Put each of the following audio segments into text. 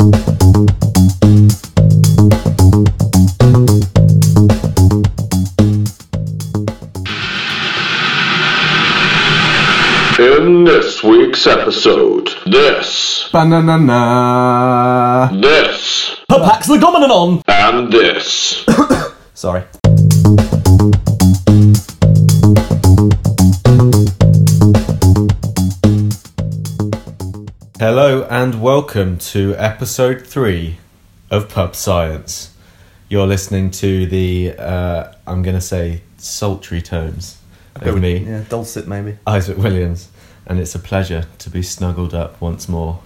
In this week's episode, this, Banana. this, the Pax Legomenon! and this. Sorry. Hello and welcome to episode three of Pub Science. You're listening to the, uh, I'm going to say, sultry tones of me, Yeah, dulcet maybe. Isaac Williams, and it's a pleasure to be snuggled up once more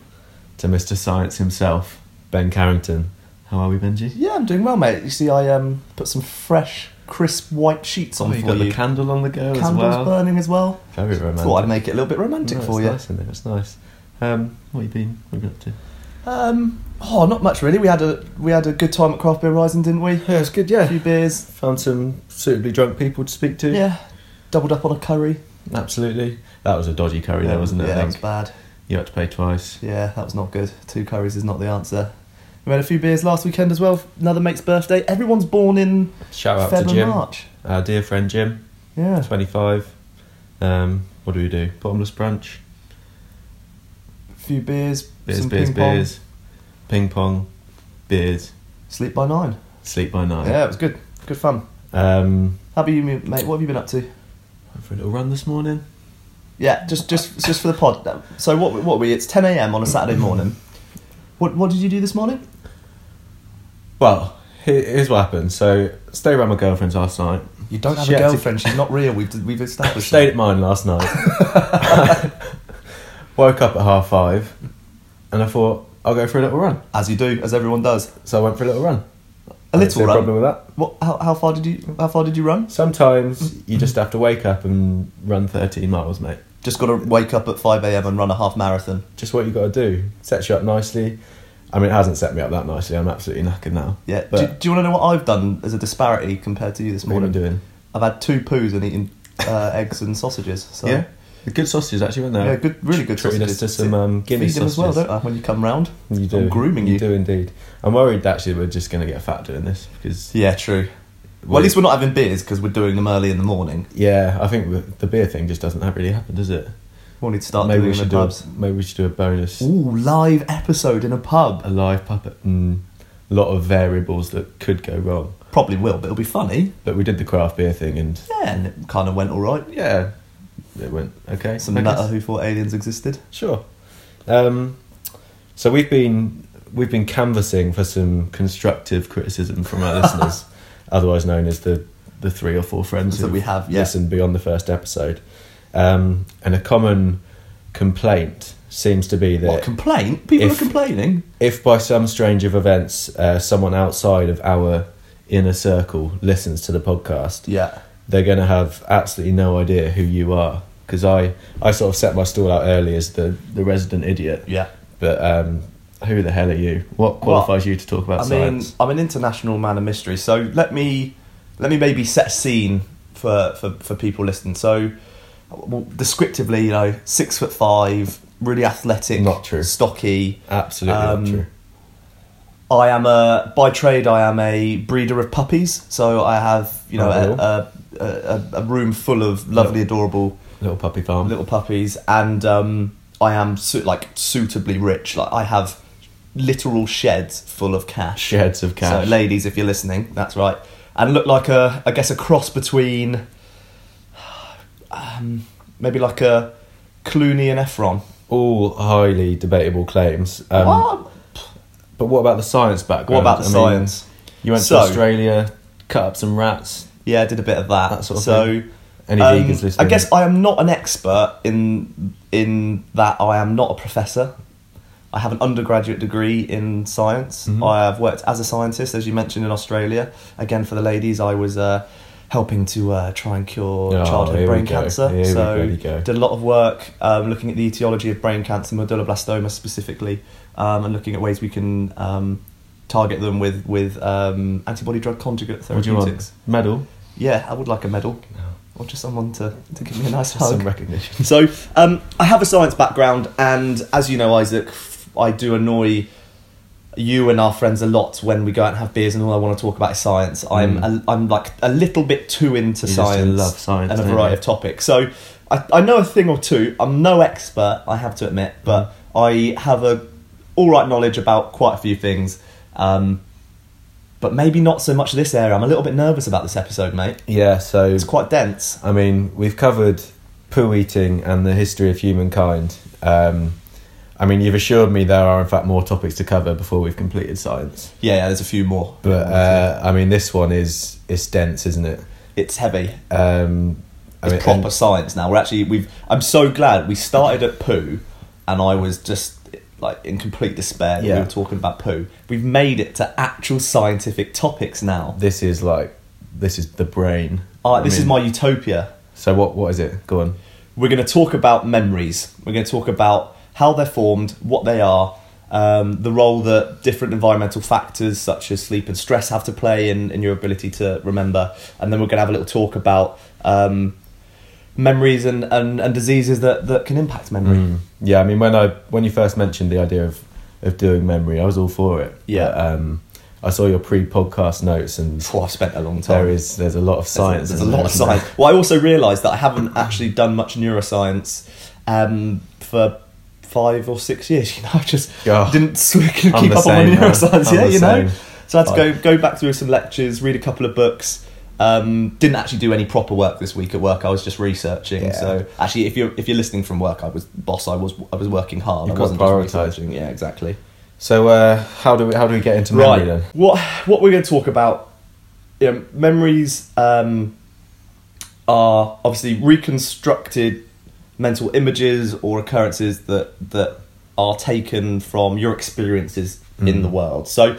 to Mr. Science himself, Ben Carrington. How are we, Benji? Yeah, I'm doing well, mate. You see, I um put some fresh, crisp white sheets on Oh, you for got you. the candle on the go as Candles well. burning as well. Very romantic. Thought I'd make it a little bit romantic No, for it's you. Nice, isn't it? It's nice. Um, what have you been? What have you been up to? Um, oh, not much really. We had a we had a good time at Craft Beer Rising, didn't we? Yeah, it's good. Yeah, A few beers. found some suitably drunk people to speak to. Yeah, doubled up on a curry. absolutely. That was a dodgy curry, there, wasn't it? Yeah, that was bad. you had to pay twice. Yeah, that was not good. Two curries is not the answer. We had a few beers last weekend as well. Another mate's birthday. Everyone's born in Shout out Feb to Jim, March. our dear friend Jim, Yeah. twenty-five. Um, what do we do? Bottomless brunch, few beers. beers, some beers, ping pong. beers, ping pong, beers, Sleep by nine. sleep by nine. Yeah, it was good. Good fun. Um, How about you, mate? What have you been up to? went for a little run this morning. Yeah, just just just for the pod. So what what are we? It's ten a.m. on a Saturday morning. What what did you do this morning? Well, here's what happened. So, stayed around my girlfriend's last night. You don't have She a had to- girlfriend. She's not real. We've we've established. Stayed that. at mine last night. Woke up at half five, and I thought I'll go for a little run. as you do, as everyone does. So I went for a little run. A little run. problem with that. What? How, how far did you how far did you run? Sometimes you just have to wake up and run 13 miles, mate. Just got to wake up at five a.m. and run a half marathon. Just what you got to do. Sets you up nicely. I mean, it hasn't set me up that nicely. I'm absolutely knackered now. Yeah. But do, do you want to know what I've done as a disparity compared to you this morning? what am I morning? doing? I've had two poos and eaten uh, eggs and sausages. So Yeah, the good sausages actually, weren't they? yeah, good, really good Treated sausages. us to some um, Guinness Feed them as well, don't I? When you come round, You do. I'm grooming you. do indeed. I'm worried actually we're just going to get fat doing this because Yeah, true. Well, at least we're not having beers because we're doing them early in the morning. yeah, I think the, the beer thing just doesn't really happen, does it? We'll need to start maybe doing we them should in do pubs. a, maybe we should do a bonus, Ooh, live episode in a pub. a live puppet. Mm, a lot of variables that could go wrong. Probably will, but it'll be funny. But we did the craft beer thing, and Yeah, and it kind of went all right. yeah, it went okay. Some I nutter who thought aliens existed. Sure. Um, so we've been we've been canvassing for some constructive criticism from our listeners, otherwise known as the the three or four friends That we have, yeah. listened beyond the first episode. Um, and a common complaint seems to be that What complaint? People If- are complaining. if by some strange of events uh, someone outside of our inner circle listens to the podcast, Yeah. They're going to have absolutely no idea who you are. Because I, I sort of set my stall out early as the, the resident idiot. Yeah. But um, who the hell are you? What qualifies you to talk about I mean. I'm an international man of mystery, so let me let me maybe set a scene for for, for people listening. So, well, descriptively, you know, six foot five, really athletic, Not true. stocky. Absolutely um, not true. I am a by trade. I am a breeder of puppies. So I have you know Oh, a, a, a, a room full of lovely, adorable Little puppy farm. little puppies, and um, I am su- like suitably rich. Like I have literal sheds full of cash. Sheds of cash. So, ladies, if you're listening, that's right. And look like a, I guess, a cross between, um, maybe like a Clooney and Efron. All highly debatable claims. Um? But what about the science background? What about the I mean, science? You went So- to Australia, cut up some rats. Yeah, I did a bit of that. That sort of so, Any um, vegans listening? I guess I am not an expert in in that I am not a professor. I have an undergraduate degree in science. Mhm. I have worked as a scientist, as you mentioned, in Australia. Again, for the ladies, I was uh, helping to uh, try and cure Oh, childhood brain cancer. Here so did a lot of work um, looking at the etiology of brain cancer, medulloblastoma specifically, um, and looking at ways we can um, target them with with um, antibody drug conjugate you therapeutics. Medal? Yeah, I would like a medal or just someone to, to give me a nice Some recognition. So, um, I have a science background, and as you know, Isaac, I do annoy you and our friends a lot when we go out and have beers, and all I want to talk about is science. I'm a, I'm like a little bit too into just science, love science, and a variety you? of topics. So I, I know a thing or two. I'm no expert, I have to admit, but I have a all right knowledge about quite a few things. Um, but maybe not so much this area. I'm a little bit nervous about this episode, mate. Yeah, so It's quite dense. I mean, we've covered poo eating and the history of humankind. Um, I mean, you've assured me there are in fact more topics to cover before we've completed science. Yeah, yeah there's a few more. But uh, I mean, this one is is dense, isn't it? it's heavy. Um, I It's mean, proper and- science now. We're actually we've. I'm so glad we started at poo, and I was just like in complete despair. Yeah. We were talking about poo. We've made it to actual scientific topics now. this is like this is the brain. Uh, this is my utopia. So what what is it? Go on. We're going to talk about memories. We're going to talk about how they're formed, what they are, um, the role that different environmental factors such as sleep and stress have to play in, in your ability to remember. And then we're going to have a little talk about um, memories and, and, and diseases that, that can impact memory. Mm. Yeah, I mean, when I when you first mentioned the idea of of doing memory, I was all for it. Yeah. But, um, I saw your pre-podcast notes, and Oh, I've spent a long time. there is there's a lot of science. There's, a in lot there, of science. Well, I also realised that I haven't actually done much neuroscience um, for five or six years. You know, I just Oh, didn't keep up on my neuroscience. Yeah, you know. same. So I had to go go back through some lectures, read a couple of books. Um, didn't actually do any proper work this week at work. I was just researching. Yeah. So actually, if you're if you're listening from work, I was boss. I was I was working hard. You've I wasn't to just prioritise. researching. Yeah, exactly. So uh, how do we how do we get into memory right. then? What what we're going to talk about? You know, memories um, are obviously reconstructed mental images or occurrences that that are taken from your experiences in Mm. the world. So,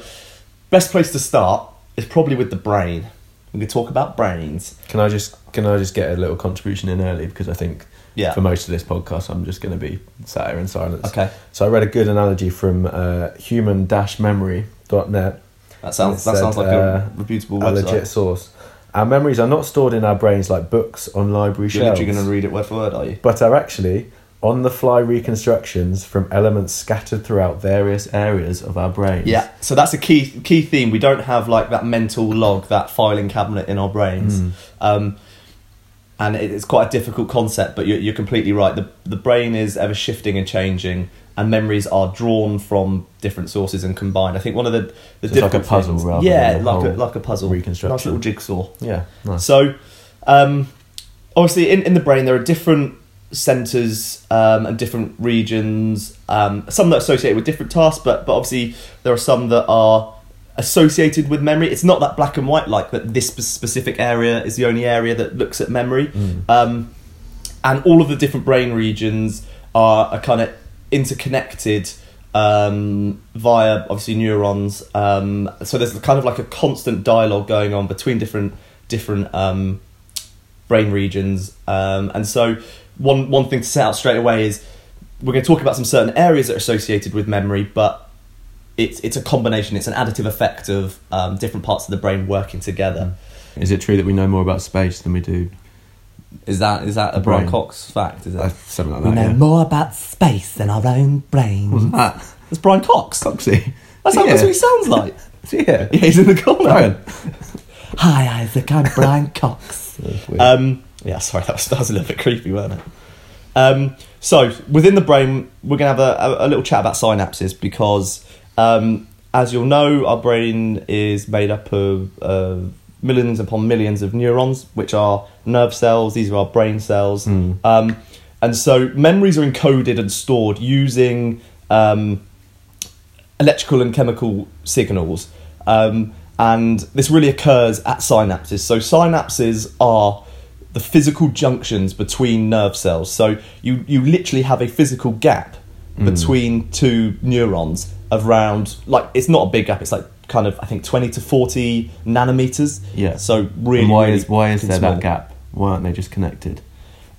best place to start is probably with the brain. We can talk about brains. Can I just can I just get a little contribution in early because I think Yeah. for most of this podcast I'm just going to be sat here in silence. Okay, So I read a good analogy from uh, human-memory.net. that sounds that said, sounds like uh, a reputable a website. legit source. Our memories are not stored in our brains like books on library shelves, You're shelves, going to read it word for word, are you? but are actually on-the-fly reconstructions from elements scattered throughout various areas of our brains. Yeah, so that's a key key theme. We don't have like that mental log, that filing cabinet in our brains, Mm. um, and it's quite a difficult concept. But you're, you're completely right. The the brain is ever shifting and changing, and memories are drawn from different sources and combined. I think one of the the So it's like a difficult puzzle things- rather yeah, like a like a puzzle, reconstruction. nice little jigsaw. Yeah. Nice. So, um, obviously, in, in the brain, there are different centers um, and different regions. Um, some that are associated with different tasks, but but obviously there are some that are associated with memory. It's not that black and white like that. This specific area is the only area that looks at memory, Mm. um, and all of the different brain regions are, are kind of interconnected um, via obviously neurons. Um, so there's kind of like a constant dialogue going on between different different um, brain regions. Um, and so one one thing to set out straight away is we're going to talk about some certain areas that are associated with memory, but it's it's a combination. It's an additive effect of um, different parts of the brain working together. Is it true that we know more about space than we do Is that is that a Brian Cox fact? Is it? uh, something like We know yeah. more about space than our own brain. Wasn't that That's Brian Cox. Coxie? That's, how, that's what he sounds like. Yeah. yeah, he's in the corner. Brian. Hi, Isaac. I'm Brian Cox. Um, yeah, sorry, that was, that was a little bit creepy, wasn't it? Um, so, within the brain, we're going to have a, a, a little chat about synapses because, um, as you'll know, our brain is made up of uh, millions upon millions of neurons, which are nerve cells. These are our brain cells. Mm. Um, and so, memories are encoded and stored using um, electrical and chemical signals. Um, and this really occurs at synapses. So, synapses are the physical junctions between nerve cells. So, you, you literally have a physical gap between two neurons around, like, it's not a big gap, it's like kind of, I think, 20 to 40 nanometers. Yeah. So, really. and why really is why is there small. that gap? Why aren't they just connected?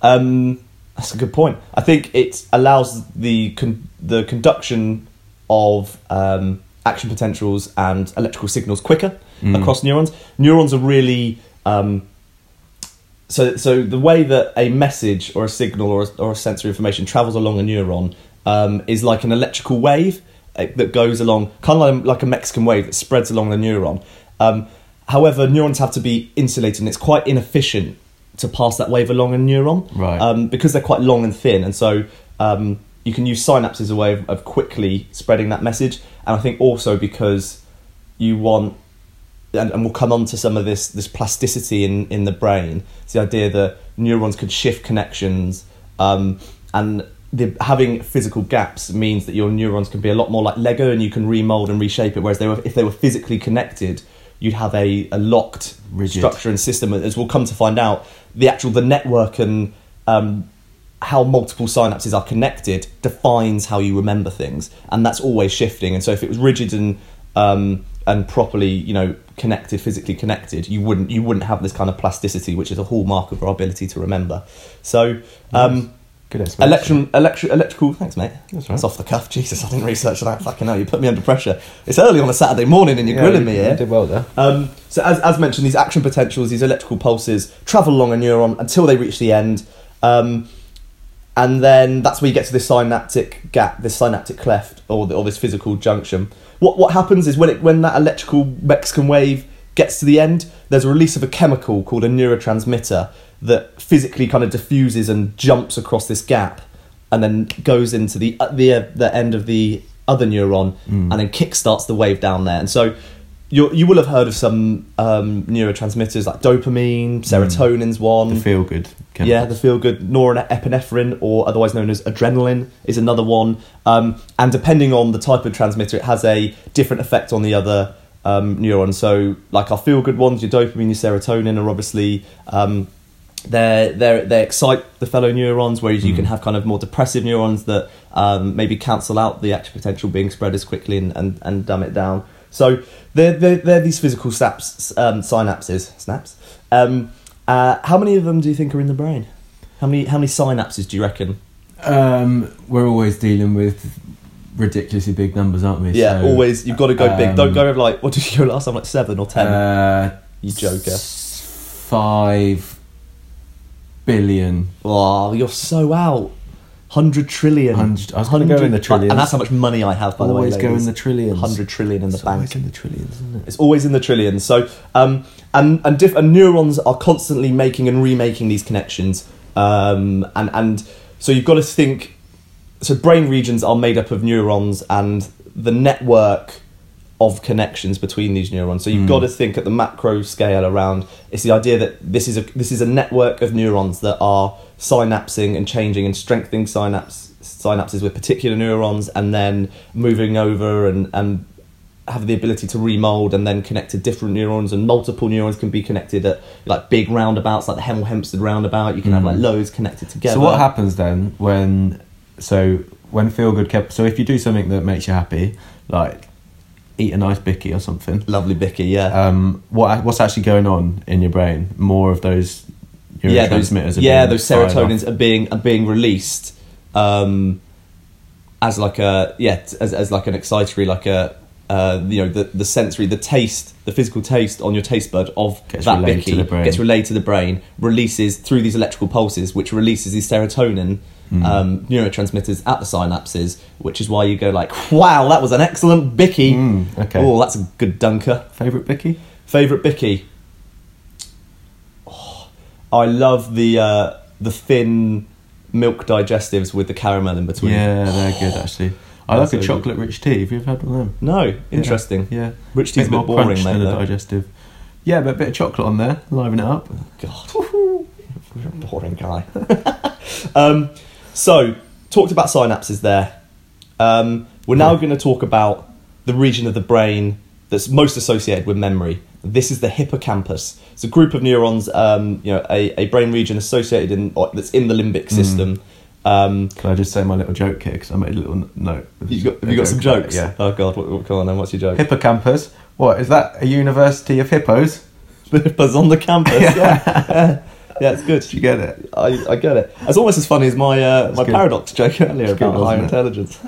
Um, that's a good point. I think it allows the con- the conduction of um, action potentials and electrical signals quicker Mm. across neurons. Neurons are really um, so so the way that a message or a signal or a, or a sensory information travels along a neuron um, is like an electrical wave. uh, that goes along, kind of like, like a Mexican wave that spreads along the neuron. Um, however, neurons have to be insulated, and it's quite inefficient to pass that wave along a neuron, Right. Um, because they're quite long and thin, and so um, you can use synapses as a way of, of quickly spreading that message. And I think also because you want and, and we'll come on to some of this this plasticity in in the brain. It's the idea that neurons could shift connections, um, and the, having physical gaps means that your neurons can be a lot more like Lego, and you can remold and reshape it. Whereas they were, if they were physically connected, you'd have a, a locked Rigid. structure and system. As we'll come to find out, the actual the network and um, how multiple synapses are connected defines how you remember things, and that's always shifting. And so, if it was rigid and um, and properly, you know, connected, physically connected, you wouldn't you wouldn't have this kind of plasticity, which is a hallmark of our ability to remember. So, um, electron, electri- electrical. Thanks, mate. That's right. Off the cuff. Jesus, I didn't research that. Fucking hell, you put me under pressure. It's early on a Saturday morning, and you're Yeah, grilling you- me you did well there. Um, so as, as mentioned, these action potentials, these electrical pulses, travel along a neuron until they reach the end, um, and then that's where you get to this synaptic gap, this synaptic cleft, or, the, or this physical junction. What what happens is when it when that electrical Mexican wave gets to the end, there's a release of a chemical called a neurotransmitter that physically kind of diffuses and jumps across this gap, and then goes into the uh, the uh, the end of the other neuron, and then kickstarts the wave down there. And so you you will have heard of some um, neurotransmitters like dopamine, serotonin's one. The feel good. Yeah, the feel good norepinephrine, or otherwise known as adrenaline, is another one. Um, and depending on the type of transmitter, it has a different effect on the other um, neurons. So, like our feel good ones, your dopamine, your serotonin, are obviously um, they they they excite the fellow neurons, whereas you can have kind of more depressive neurons that um, maybe cancel out the actual potential being spread as quickly and, and, and dumb it down. So they're, they're, they're these physical snaps, um, synapses, snaps. Um, uh, how many of them do you think are in the brain? How many how many synapses do you reckon? Um, we're always dealing with ridiculously big numbers, aren't we? Yeah, So, always. You've got to go big. Don't um, go over like what did you go last time? Like seven or ten. Uh, you joker. s- Five billion. Oh, you're so out. Hundred trillion. Hundred- I was gonna go in the trillions. And that's how much money I have, by Always the way. go in the trillions. Hundred trillion in the It's bank. always in the trillions, isn't it? It's always in the trillions. So, um, and and, diff- and neurons are constantly making and remaking these connections. Um, and and so you've got to think. So brain regions are made up of neurons and the network of connections between these neurons. So you've got to think at the macro scale around. It's the idea that this is a this is a network of neurons that are synapsing and changing and strengthening synapse synapses with particular neurons, and then moving over and and have the ability to remold and then connect to different neurons and multiple neurons can be connected at like big roundabouts like the Hemel Hempstead roundabout. You can have like loads connected together. So what happens then when so when feel good kept so if you do something that makes you happy, like eat a nice bicky or something, lovely Bicky yeah. Um, what what's actually going on in your brain? More of those yeah those yeah those serotonins are being are being released um as like a yeah as, as like an excitatory like a uh, you know the the sensory the taste the physical taste on your taste bud of Gets that relayed bicky to the brain. gets relayed to the brain releases through these electrical pulses which releases these serotonin Hmm. um, neurotransmitters at the synapses which is why you go like wow that was an excellent bicky Mm, okay. oh that's a good dunker Favorite bicky? Favorite bicky. Oh, I love the uh, the thin milk digestives with the caramel in between. Yeah, they're good actually. I like a so chocolate rich tea. Have you ever had one of them? No, interesting. Yeah. Rich tea's a bit more boring, crunch mate. than a digestive. Yeah, but a bit of chocolate on there, liven it up. God, you're a boring guy. um, so, talked about synapses there. Um, we're now Yeah. going to talk about the region of the brain that's most associated with memory. This is the hippocampus. It's a group of neurons, um, you know, a, a brain region associated in or that's in the limbic system. Um, Can I just say my little joke here? Because I made a little note. you got, have you got some jokes? Yeah. Oh God, what, what, come on then. What's your joke? Hippocampus. What is that? A university of hippos? The hippos on the campus. Yeah, yeah, it's good. Did you get it? I, I get it. It's almost as funny as my uh, my good. paradox joke earlier It's about wasn't it? intelligence.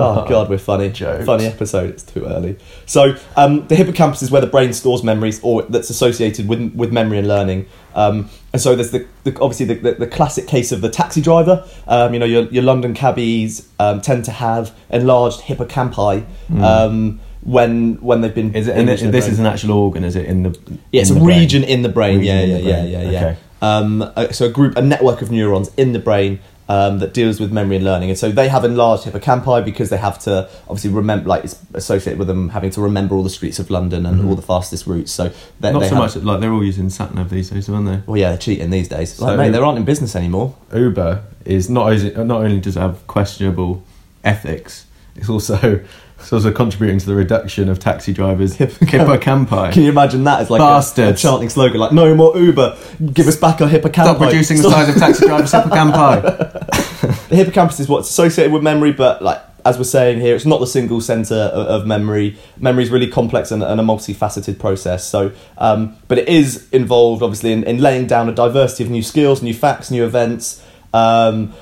Oh god, we're funny. Jokes. Funny episode. It's too early. So um, the hippocampus is where the brain stores memories, or that's associated with with memory and learning. Um, and so there's the, the obviously the, the, the classic case of the taxi driver. Um, you know, your, your London cabbies um, tend to have enlarged hippocampi um, when when they've been. Is it? And enriched in this brain. is an actual organ. Is it in the? Yeah, it's a region in the brain. Yeah, yeah, yeah, brain. yeah, yeah, Okay. Um, uh, so a group, a network of neurons in the brain um, that deals with memory and learning, and so they have enlarged hippocampi because they have to obviously remember, like it's associated with them having to remember all the streets of London and all the fastest routes. So they, Mm-hmm. Not they so have- much. Like they're all using sat nav these days, aren't they? Well, yeah, they're cheating these days. So- Like, mate, they aren't in business anymore. Uber is not not only does it have questionable ethics, it's also it's also contributing to the reduction of taxi drivers hippocampi. Can you imagine that as like a, a chanting slogan, like "No more Uber, give us back our hippocampi." Stop reducing the size of taxi drivers' hippocampi. the hippocampus is what's associated with memory, but like as we're saying here, it's not the single center of, of memory. Memory is really complex and, and a multifaceted process. So, um, but it is involved obviously in, in laying down a diversity of new skills, new facts, new events. Um,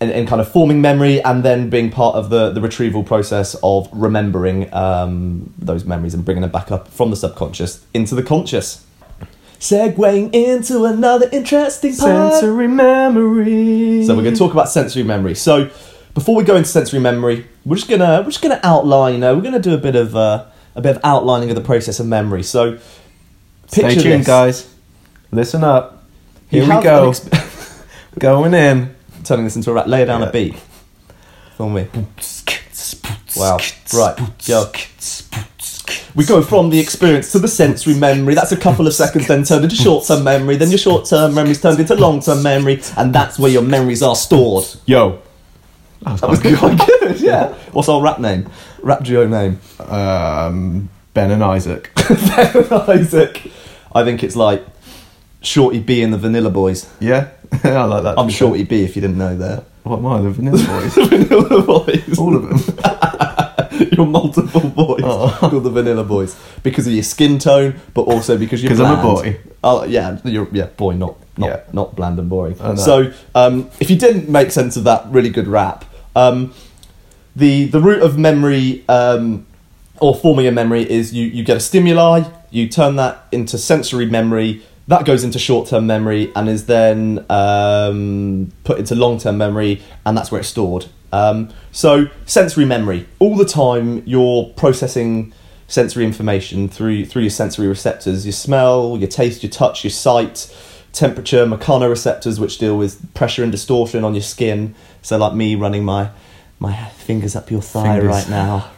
and, and kind of forming memory and then being part of the, the retrieval process of remembering um, those memories and bringing them back up from the subconscious into the conscious. Segueing into another interesting part. Sensory memory. So we're going to talk about sensory memory. So before we go into sensory memory, we're just gonna we're just gonna outline. Uh, we're gonna do a bit of uh, a bit of outlining of the process of memory. So Stay picture tuned, this. guys. Listen up. You Here we go. exp- Going in. Turning this into a rap. Lay down Yeah. a beat. Film me. Wow. Right. Go. We go from the experience to the sensory memory. That's a couple of seconds, then turned into short term memory. Then your short term memories turned into long term memory, and that's where your memories are stored. Yo. That was quite good, yeah. What's our rap name? Rap duo name? Um, ben and Isaac. Ben and Isaac. I think it's like Shorty B and the Vanilla Boys. Yeah, I like that. I'm Shorty B if you didn't know that. What am I? The Vanilla Boys. Vanilla Boys. All of them. You're multiple boys Oh. called the Vanilla Boys because of your skin tone, but also because you're. Because I'm a boy. Oh yeah, you're yeah boy, not not Yeah. not bland and boring. So um, if you didn't make sense of that really good rap, um, the the root of memory um, or forming a memory is you you get a stimuli, you turn that into sensory memory. That goes into short term memory and is then um, put into long term memory, and that's where it's stored. Um, so, sensory memory. All the time, you're processing sensory information through through your sensory receptors your smell, your taste, your touch, your sight, temperature, mechanoreceptors, which deal with pressure and distortion on your skin. So, like me running my my fingers up your thigh Fingers. right now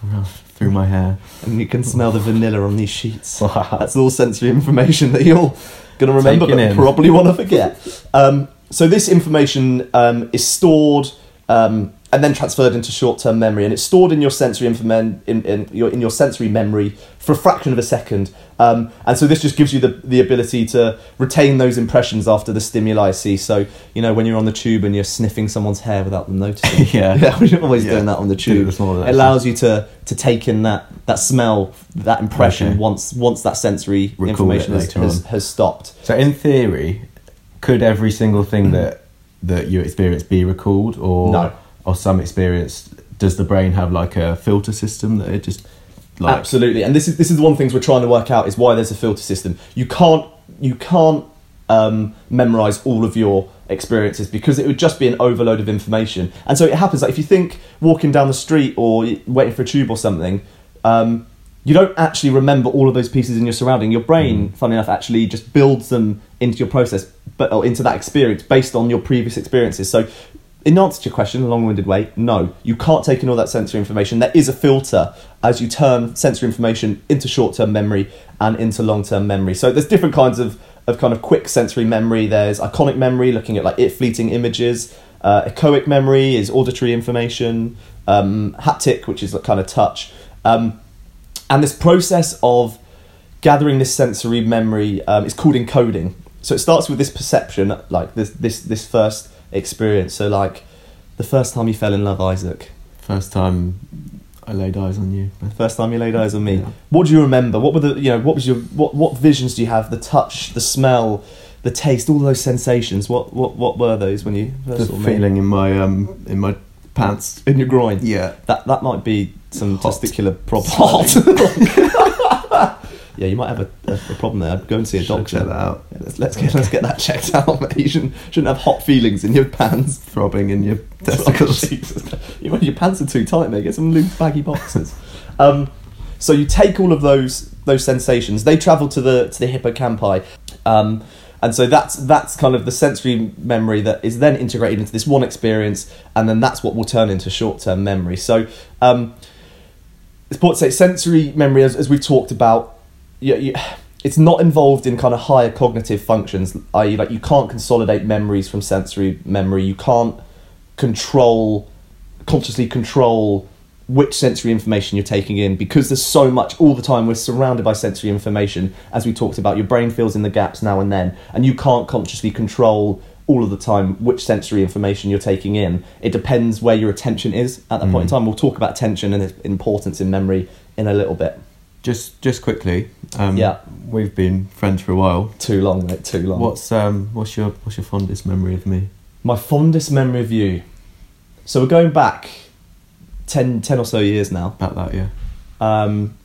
Through my hair. and you can smell the vanilla on these sheets. Wow. That's all sensory information that you're going to remember, Taking but in. probably want to forget. Um, so this information um, is stored um, and then transferred into short-term memory, and it's stored in your sensory informa- in, in your in your sensory memory for a fraction of a second. Um, and so this just gives you the the ability to retain those impressions after the stimuli cease. So you know when you're on the tube and you're sniffing someone's hair without them noticing. Yeah. yeah, we're always Yeah. doing that on the tube. It allows you to to take in that that smell, that impression Okay. once once that sensory Recall information has, has, has stopped. So, in theory, could every single thing that that you experience be recalled, or No. or some experience? Does the brain have like a filter system that it just like? Absolutely, and this is this is one of the things we're trying to work out is why there's a filter system. You can't you can't um, memorize all of your experiences because it would just be an overload of information. And so it happens like if you think walking down the street or waiting for a tube or something. Um, you don't actually remember all of those pieces in your surrounding. Your brain, funny enough, actually just builds them into your process, but or into that experience based on your previous experiences. So, in answer to your question, a long-winded way, no, you can't take in all that sensory information. There is a filter as you turn sensory information into short-term memory and into long-term memory. So there's different kinds of of kind of quick sensory memory. There's iconic memory, looking at like it fleeting images. Uh, echoic memory is auditory information. Um, haptic, which is like kind of touch. Um, and this process of gathering this sensory memory um, is called encoding. So it starts with this perception, like this this this first experience. So like the first time you fell in love, Isaac. First time I laid eyes on you. The first time you laid eyes on me. Yeah. What do you remember? What were the you know what was your what what visions do you have? The touch, the smell, the taste, all those sensations. What what what were those when you The first me? feeling in my um in my pants. in your groin. Yeah. That that might be some Hot. testicular problem. yeah, you might have a, a, a problem there. I'd go and see a Should doctor. check that out. Yeah, let's, let's get let's get that checked out. Mate. You shouldn't shouldn't have hot feelings in your pants. Throbbing in your testicles. You- your pants are too tight, mate. Get some loose baggy boxes. um, so you take all of those those sensations. They travel to the to the hippocampi, um, and so that's that's kind of the sensory memory that is then integrated into this one experience, and then that's what will turn into short term memory. So. Um, it's important to say sensory memory, as, as we've talked about, you, you, it's not involved in kind of higher cognitive functions, i.e., like you can't consolidate memories from sensory memory. You can't control, consciously control which sensory information you're taking in because there's so much all the time. We're surrounded by sensory information, as we talked about. Your brain fills in the gaps now and then, and you can't consciously control all of the time which sensory information you're taking in. It depends where your attention is at that point in mm. time. We'll talk about attention and its importance in memory in a little bit. Just just quickly. Um, Yeah. We've been friends for a while. Too long, mate. Too long. What's um what's your what's your fondest memory of me? my fondest memory of you? So we're going back 10, 10 or so years now. About that, yeah. Um,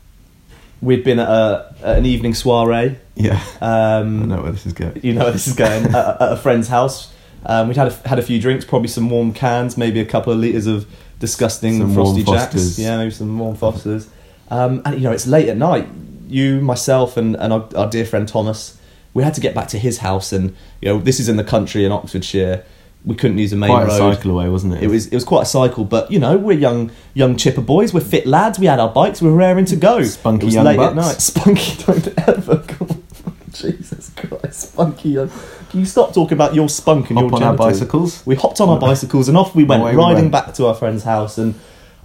we'd been at, a, at an evening soiree. Yeah. Um, I know where this is going. you know where this is going at, at a friend's house. Um, we'd had a, had a few drinks, probably some warm cans, maybe a couple of liters of disgusting Some frosty jacks. Fosters. Yeah, maybe some warm Fosters. Um, and you know, it's late at night. You, myself, and, and our, our dear friend Thomas, we had to get back to his house, and you know, this is in the country in Oxfordshire. We couldn't use a main Quite a road. cycle away, wasn't it? It was it was quite a cycle, but you know we're young young chipper boys. We're fit lads. We had our bikes. We were raring to go. Spunky young late at bucks. night. Spunky, don't ever come. Jesus Christ, spunky young. Can you stop talking about your spunk and Hop your on our bicycles. We hopped on our bicycles and off we went, Away we riding went. back to our friend's house. And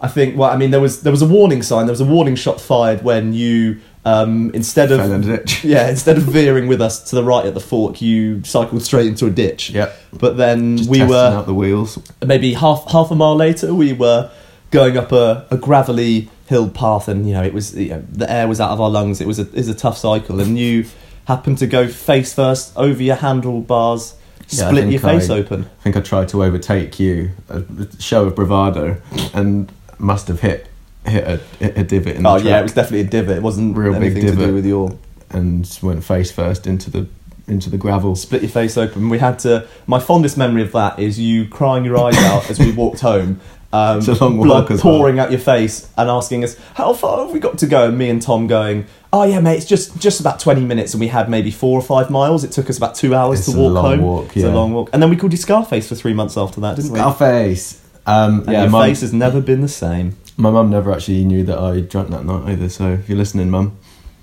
I think, well, I mean, there was there was a warning sign. There was a warning shot fired when you um, instead of in yeah, instead of veering with us to the right at the fork, you cycled straight into a ditch. Yep. But then Just we were out the wheels. maybe half half a mile later, we were going up a, a gravelly hill path, and you know it was you know, the air was out of our lungs. It was a it was a tough cycle, and you happened to go face first over your handlebars, Yeah, split your face I- open. I think I tried to overtake you, a show of bravado, and must have hit hit a, hit a divot in the Oh yeah, it was definitely a divot. It wasn't Real big anything to divot. do with your and went face first into the into the gravel. split your face open. We had to. My fondest memory of that is you crying your eyes out as we walked home. Um, It's a long blood walk as well. pouring out your face and asking us how far have we got to go. And me and Tom going, oh yeah, mate, it's just just about twenty minutes, and we had maybe four or five miles. It took us about two hours It's to a walk long home. walk, It's a yeah. long walk, and then we called you Scarface for three months after that, didn't we? Scarface. Um, Yeah, yeah, your mum, face has never been the same. My mum never actually knew that I drank that night either. So if you're listening, mum,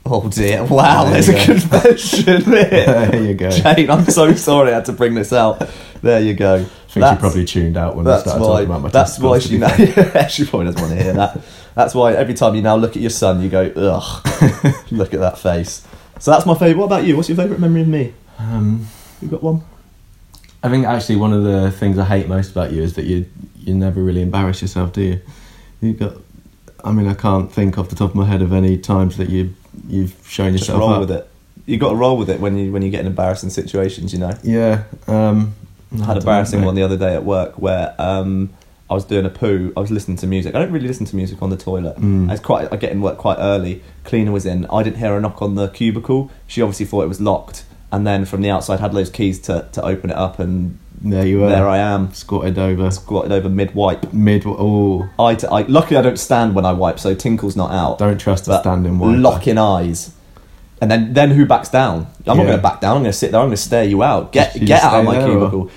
Oh dear! Wow, There there's a go. confession there. there you go. Jane, I'm so sorry I had to bring this out. There you go. I think she probably tuned out when I That's started why. talking about my That's why she now. She probably doesn't want to hear that. That's why every time you now look at your son, you go, ugh. look at that face. So that's my favourite. What about you? What's your favourite memory of me? Um, You got one? I think actually one of the things I hate most about you is that you you never really embarrass yourself, do you? You got. I mean, I can't think off the top of my head of any times that you you've shown Just yourself roll up. with it. You got to roll with it when you when you get in embarrassing situations. You know. Yeah. Um, I had an embarrassing one the other day at work where um, I was doing a poo. I was listening to music. I don't really listen to music on the toilet. Mm. I was quite. I get in work quite early. Cleaner was in. I didn't hear a knock on the cubicle. She obviously thought it was locked, and then from the outside had those keys to, to open it up, and There you are. there I am, Squatted over. squatted over mid wipe. Mid. Oh, Eye to eye. Luckily, I don't stand when I wipe, so tinkle's not out. don't trust a standing wiper. Locking eyes. And then, then who backs down? I'm not going to back down. I'm going to sit there. I'm going to stare you out. Get she get out of my cubicle.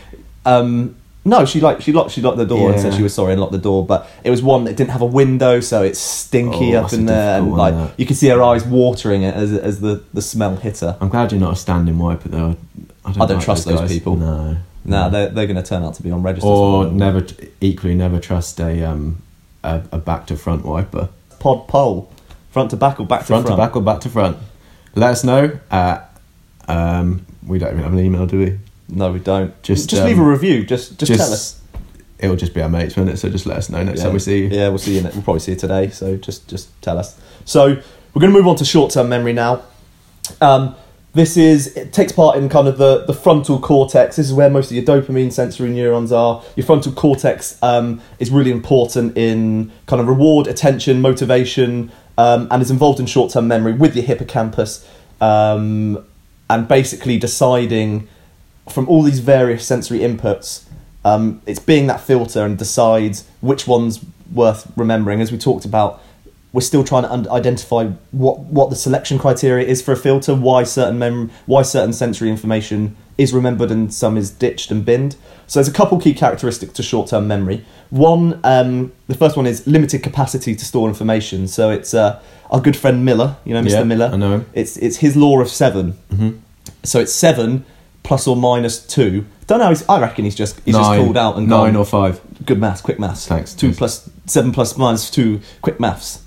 Um, no, she like she locked she locked the door and said she was sorry and locked the door. But it was one that didn't have a window, so it's stinky Oh, up in there, and like that. you could see her eyes watering it as as the, the smell hit her. I'm glad you're not a standing wiper though. I don't, I don't trust those guys. people. No. Nah, they're they're going to turn out to be on registers. Or never, equally never trust a um a, a back to front wiper. pod poll, front to back or back to Front front. to back or back to front. Let us know. Uh, um, we don't even have an email, do we? No, we don't. Just, just um, leave a review. Just just, tell us. It'll just be our mates, won't it? So just let us know next time we see you. Yeah, we'll see you. ne- We'll probably see you today. So just just tell us. So we're going to move on to short term memory now. Um, this is it takes part in kind of the, the frontal cortex. This is where most of your dopamine sensory neurons are. Your frontal cortex um, is really important in kind of reward, attention, motivation, um, and is involved in short term memory with your hippocampus, um, and basically deciding from all these various sensory inputs. Um, it's being that filter and decides which one's worth remembering. As we talked about, we're still trying to un- identify what, what the selection criteria is for a filter, why certain mem- why certain sensory information is remembered and some is ditched and binned. So there's a couple key characteristics to short-term memory. One, um, the first one is limited capacity to store information. So it's uh, our good friend Miller, you know Mr. Yeah, Miller. I know him. It's it's his law of 7 Mm-hmm. So it's seven plus or minus two. Don't know. He's, I reckon he's just he's just called out and nine gone, or five. good maths, quick maths. Thanks. Two plus seven plus minus two, quick maths.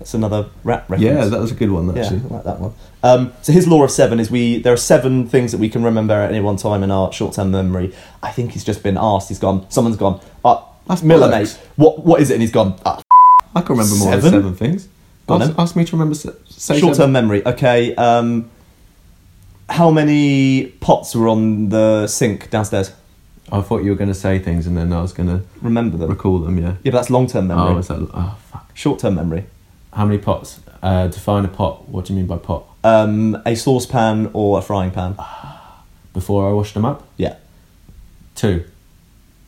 That's another rap reference. Yeah, that was a good one yeah, actually. I like that one. Um, so his law of seven is we there are seven things that we can remember at any one time in our short term memory. I think he's just been asked. He's gone. Someone's gone. Uh, That's Miller, bollocks. mate. What what is it? And he's gone. Uh, I can remember more Seven? than seven things. On Ask, then. ask me to remember. se- Say short term seven. memory. Okay. Um, how many pots were on the sink downstairs? I thought you were going to say things, and then I was going to Remember them. recall them. Yeah. Yeah, but that's long term memory. Oh, is that? Oh, fuck. Short term memory. How many pots? Uh, define a pot. What do you mean by pot? Um, a saucepan or a frying pan. Before I washed them up. Yeah. Two.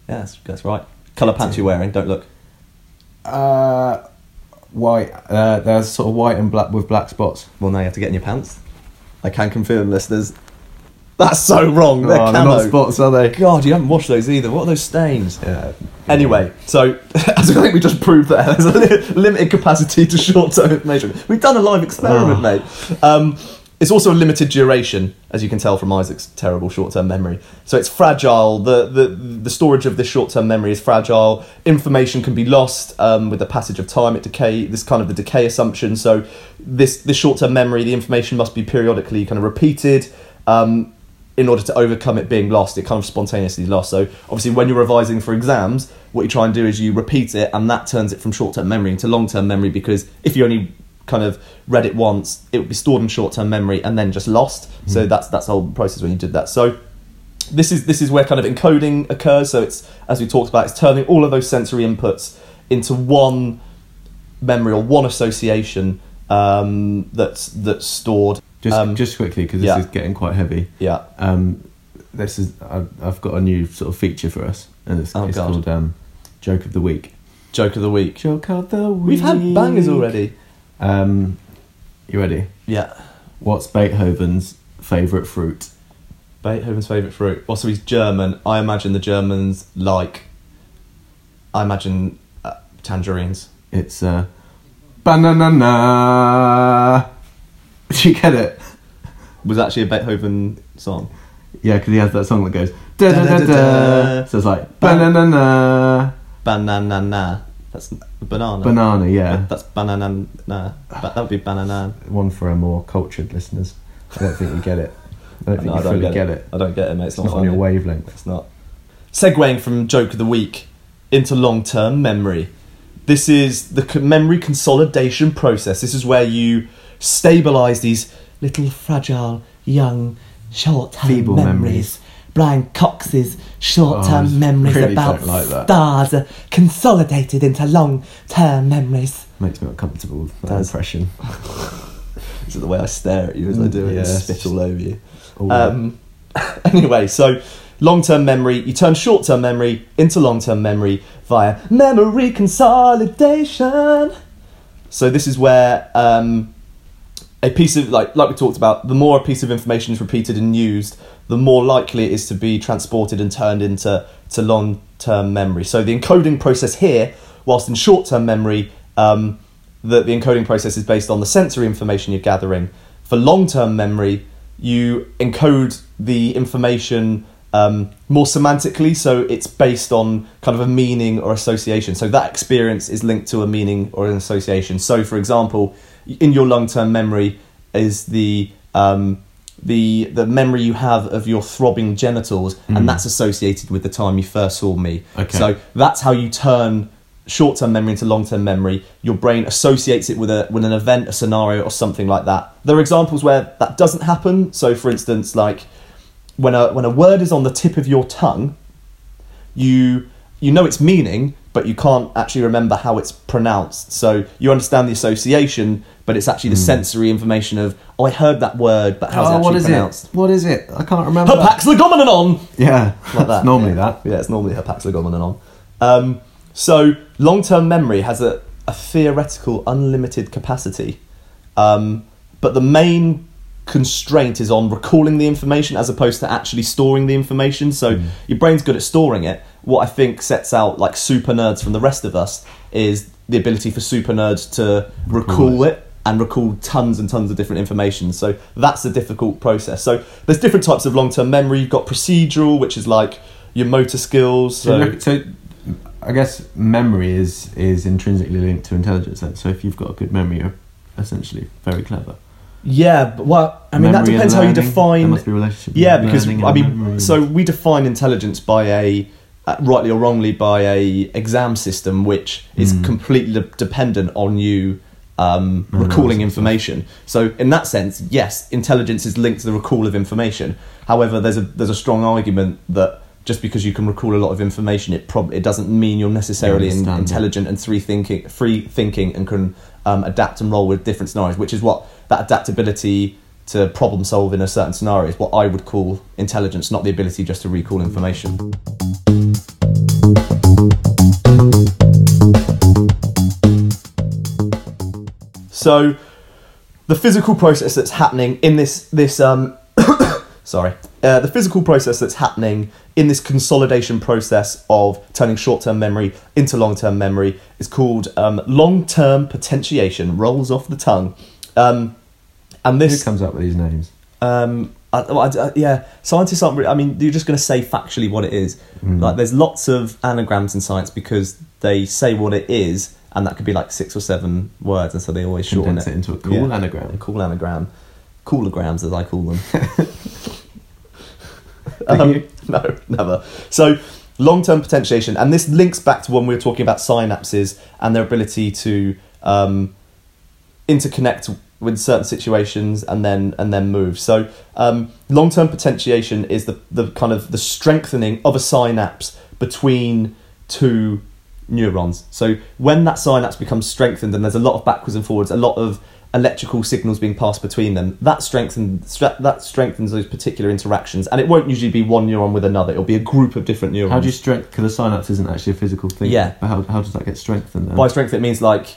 Yeah, that's, that's right. Colour pants you're wearing, don't look. Uh, white. Uh, there's sort of white and black with black spots. Well, now you have to get in your pants. I can confirm, listeners. That's so wrong. They're Oh, they're not spots, are they? God, you haven't washed those either. What are those stains? Yeah. Anyway, so as I think we just proved that there's a limited capacity to short-term information. We've done a live experiment, Oh. mate. Um, it's also a limited duration, as you can tell from Isaac's terrible short-term memory. So it's fragile. The the, the storage of this short-term memory is fragile. Information can be lost um, with the passage of time. It decay. This kind of the decay assumption. So this this short-term memory, the information must be periodically kind of repeated. Um, in order to overcome it being lost, it kind of spontaneously lost. So obviously, when you're revising for exams, what you try and do is you repeat it, and that turns it from short-term memory into long-term memory. Because if you only kind of read it once, it would be stored in short-term memory and then just lost. So that's that's the whole process when you did that. So this is this is where kind of encoding occurs. So it's as we talked about, it's turning all of those sensory inputs into one memory or one association um, that's that's stored. Just, Um, just quickly because this yeah. is getting quite heavy. yeah. Um, this is I've, I've got a new sort of feature for us, and it's, Oh, it's called um, joke of the week. Joke of the week. Joke of the week. We've had bangers already. Um, you ready? Yeah. What's Beethoven's favourite fruit? Beethoven's favourite fruit. Well, so he's German. I imagine the Germans like. I imagine uh, tangerines. It's uh, banana. Do you get it? Was actually a Beethoven song. Yeah, because he has that song that goes da da da da. So it's like banana, Banana. That's banana. banana. Yeah, That's banana. Ba- that would be banana. one for our more cultured listeners. I don't think you get it. I don't think No, you I don't fully get, get, it. it. I don't get it, mate. It's, It's not on funny. your wavelength. It's not. Segueing from joke of the week into long term memory. This is the memory consolidation process. This is where you stabilize these Little fragile, young, short-term Feeble memories. memories. Brian Cox's short-term Oh, memories really about like stars are consolidated into long-term memories. Makes me uncomfortable. with That Does. impression. Is it the way I stare at you as I do it and spit all over you? All Um, anyway, so long term memory, you turn short term memory into long term memory via memory consolidation. So this is where um, a piece of like like we talked about, the more a piece of information is repeated and used, the more likely it is to be transported and turned into to long term memory. So the encoding process here, whilst in short term memory, um, the, the encoding process is based on the sensory information you're gathering. For long term memory, you encode the information um, more semantically, so it's based on kind of a meaning or association. So that experience is linked to a meaning or an association. So, for example, in your long term memory is the um, the the memory you have of your throbbing genitals, and that's associated with the time you first saw me. Okay. So that's how you turn short-term memory into long-term memory, your brain associates it with a with an event, a scenario, or something like that. There are examples where that doesn't happen. So, for instance, like when a when a word is on the tip of your tongue, you you know its meaning, but you can't actually remember how it's pronounced. So you understand the association, but it's actually the sensory information of oh, I heard that word, but how's it oh, actually what is pronounced? it? What is it? I can't remember. Hapax legomenon! Yeah, like that. It's normally yeah. that. Yeah, it's normally hapax legomenon. Um, so long-term memory has a, a theoretical unlimited capacity, um, but the main constraint is on recalling the information as opposed to actually storing the information. So Hmm. your brain's good at storing it. What I think sets out like super nerds from the rest of us is the ability for super nerds to recall it and recall tons and tons of different information. So that's a difficult process. So there's different types of long-term memory. You've got procedural, which is like your motor skills. So, so I guess memory is is intrinsically linked to intelligence. Then, so if you've got a good memory, you're essentially very clever. Yeah, but, well, I mean that Memory and depends how you learning, define. There must be a relationship. Yeah, between because learning I mean, memory. so we define intelligence by a uh, rightly or wrongly by a exam system which is Mm. completely de- dependent on you um, recalling information. So in that sense, yes, intelligence is linked to the recall of information. However, there's a there's a strong argument that just because you can recall a lot of information, it prob- it doesn't mean you're necessarily in- understand it. intelligent and free thinking, free thinking, and can um, adapt and roll with different scenarios. Which is what that adaptability to problem solve in a certain scenario is what I would call intelligence, not the ability just to recall information. So, the physical process that's happening in this this um, sorry, uh, the physical process that's happening in this consolidation process of turning short-term memory into long-term memory is called um, long-term potentiation. Rolls off the tongue, um, and who this comes up with these names? um, I, I- I- yeah, scientists aren't. Really, I mean, you're just going to say factually what it is. Mm. Like, there's lots of anagrams in science because they say what it is, and that could be like six or seven words, and so they always shorten Condense it it into a cool Yeah. anagram. A cool anagram, coolograms as I call them. Um, you? no, never. So, long term potentiation, and this links back to when we were talking about synapses and their ability to um, interconnect with certain situations and then and then move. So, um, long term potentiation is the the kind of the strengthening of a synapse between two neurons. So, when that synapse becomes strengthened and there's a lot of backwards and forwards, a lot of electrical signals being passed between them that strengthens that strengthens those particular interactions and it won't usually be one neuron with another it'll be a group of different neurons How do you strengthen? Because the synapse isn't actually a physical thing. Yeah. But how, how does that get strengthened then? by strength it means like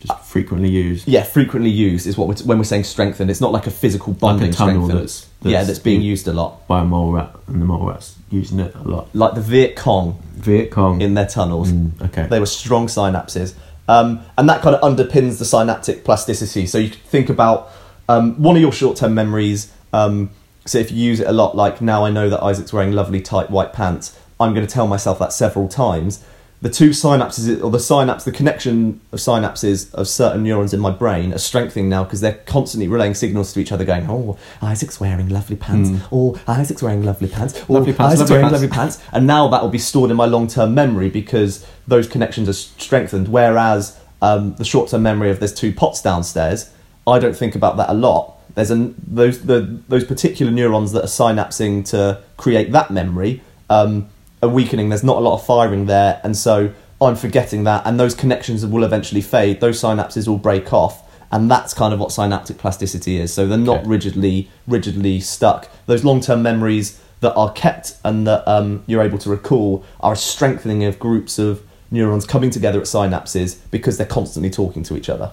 Just frequently used. yeah frequently used is what we're when we're saying strengthened it's not like a physical bonding tunnel strengthened. that's- that's yeah that's being being- used a lot By a mole rat, and the mole rat's using it a lot. like the Viet Cong Viet Cong. in their tunnels Mm, okay. they were strong synapses um, and that kind of underpins the synaptic plasticity so you think about um, one of your short-term memories um, so if you use it a lot like now i know that isaac's wearing lovely tight white pants i'm going to tell myself that several times the two synapses or the synapse the connection of synapses of certain neurons in my brain are strengthening now because they're constantly relaying signals to each other going oh isaac's wearing lovely pants. Or isaac's wearing lovely pants. Or Hmm. Lovely pants, isaac's lovely wearing pants." lovely pants. And now that will be stored in my long-term memory because those connections are strengthened. Whereas um, the short-term memory of there's two pots downstairs i don't think about that a lot. There's an, those the, those particular neurons that are synapsing to create that memory um, are weakening. There's not a lot of firing there and so i'm forgetting that and those connections will eventually fade. Those synapses will break off and that's kind of what synaptic plasticity is. So they're not Okay. rigidly rigidly stuck. Those long-term memories that are kept and that um, you're able to recall are a strengthening of groups of neurons coming together at synapses because they're constantly talking to each other.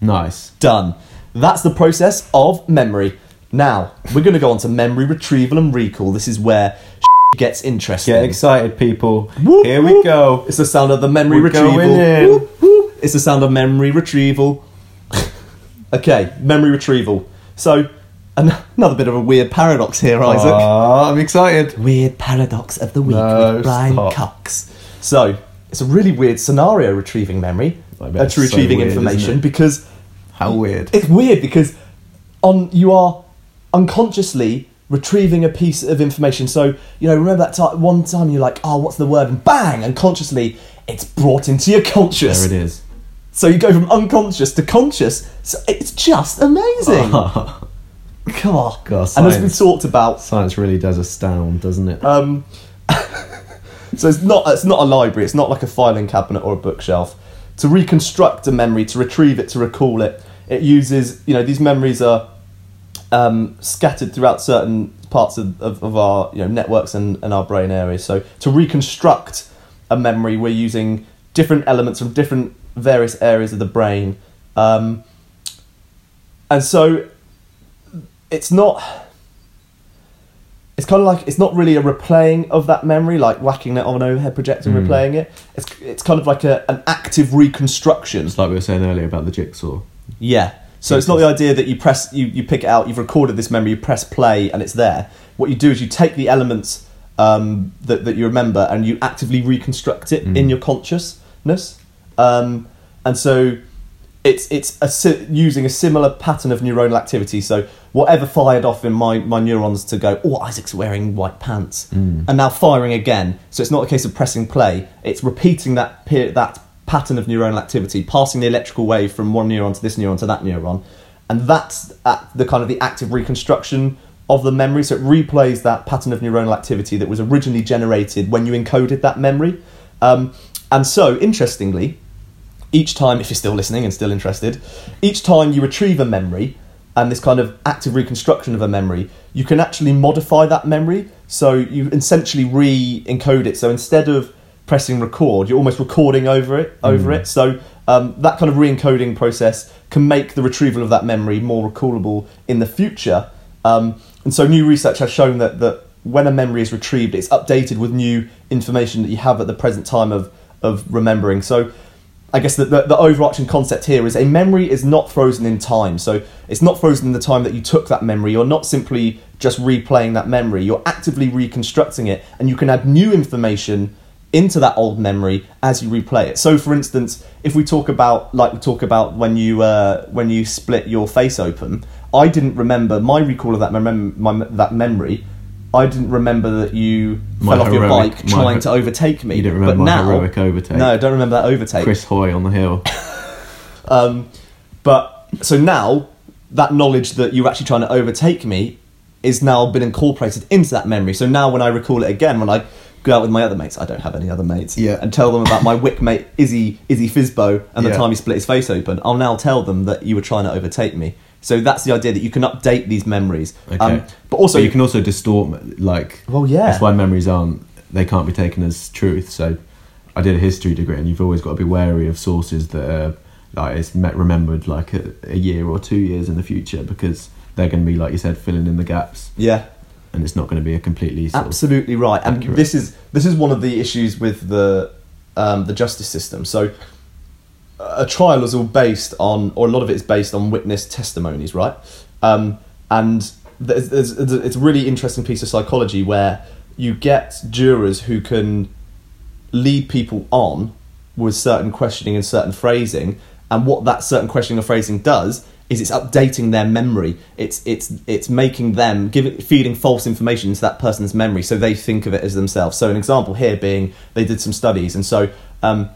Nice. done. That's the process of memory. Now we're going to go on to memory retrieval and recall. This is where gets interesting Get excited, people. Whoop, Here we whoop. go. it's the sound of the memory We're retrieval. Whoop, it's the sound of memory retrieval okay memory retrieval so an- another bit of a weird paradox here isaac Aw, I'm excited. Weird paradox of the week No, with Brian stop. Cox. So it's a really weird scenario retrieving memory, uh, to so retrieving weird, information because How weird. it's weird because on you are unconsciously retrieving a piece of information. So you know, remember that ti one time you're like, "Oh, what's the word?" and bang, unconsciously, it's brought into your conscious. There it is. So you go from unconscious to conscious. So it's just amazing. Come on. God, and as we talked about, Science really does astound, doesn't it? um, so it's not it's not a library. It's not like a filing cabinet or a bookshelf. To reconstruct a memory, to retrieve it, to recall it, it uses you know these memories are um, scattered throughout certain parts of, of, of our you know networks and, and our brain areas. So to reconstruct a memory, we're using different elements from different various areas of the brain, um, and so it's not. It's kind of like it's not really a replaying of that memory, like whacking it on an overhead projector and replaying it. It's it's kind of like a, an active reconstruction. It's like we were saying earlier about the jigsaw. Yeah. So it's not the idea that you press, you, you pick it out, you've recorded this memory, you press play, and it's there. What you do is you take the elements um, that, that you remember and you actively reconstruct it in your consciousness. Um, and so it's it's a, using a similar pattern of neuronal activity. So whatever fired off in my, my neurons to go, oh, Isaac's wearing white pants, and now firing again. So it's not a case of pressing play; it's repeating that that pattern of neuronal activity, passing the electrical wave from one neuron to this neuron to that neuron, and that's at the kind of the active reconstruction of the memory. So it replays that pattern of neuronal activity that was originally generated when you encoded that memory. Um, and so, interestingly, each time, if you're still listening and still interested, each time you retrieve a memory and this kind of active reconstruction of a memory, you can actually modify that memory. So you essentially re-encode it. So instead of pressing record, you're almost recording over it, over it. So um, that kind of re-encoding process can make the retrieval of that memory more recallable in the future. Um, and so new research has shown that that when a memory is retrieved, it's updated with new information that you have at the present time of of remembering. So I guess the, the, the overarching concept here is a memory is not frozen in time. So it's not frozen in the time that you took that memory. You're not simply just replaying that memory. You're actively reconstructing it, and you can add new information into that old memory as you replay it. So, for instance, if we talk about like we talk about when you uh, when you split your face open, I didn't remember my recall of that mem- my, that memory. I didn't remember that you My fell off your bike trying to overtake me. You didn't remember but my now, heroic overtake? No, I don't remember that overtake. Chris Hoy on the hill. Um, but so now that knowledge that you're actually trying to overtake me is now been incorporated into that memory. So now when I recall it again, when I go out with my other mates, I don't have any other mates, Yeah. and tell them about my wick mate Izzy Izzy Fizbo and the Yeah. time he split his face open, I'll now tell them that you were trying to overtake me. So that's the idea that you can update these memories. Okay. Um, but also But you can also distort, like. Well, yeah. That's why memories aren't. They can't be taken as truth. So, I did a history degree, and you've always got to be wary of sources that are like it's met remembered like a, a year or two years in the future because they're going to be like you said filling in the gaps, yeah. And it's not going to be a completely Absolutely right, and accurate. this is this is one of the issues with the um, the justice system. So, a trial is all based on, or a lot of it is based on witness testimonies, right? Um, and there's, there's, there's it's a really interesting piece of psychology where you get jurors who can lead people on with certain questioning and certain phrasing, and what that certain questioning or phrasing does is it's updating their memory. It's it's it's making them giving feeding false information into that person's memory, so they think of it as themselves. So an example here being they did some studies, and so um,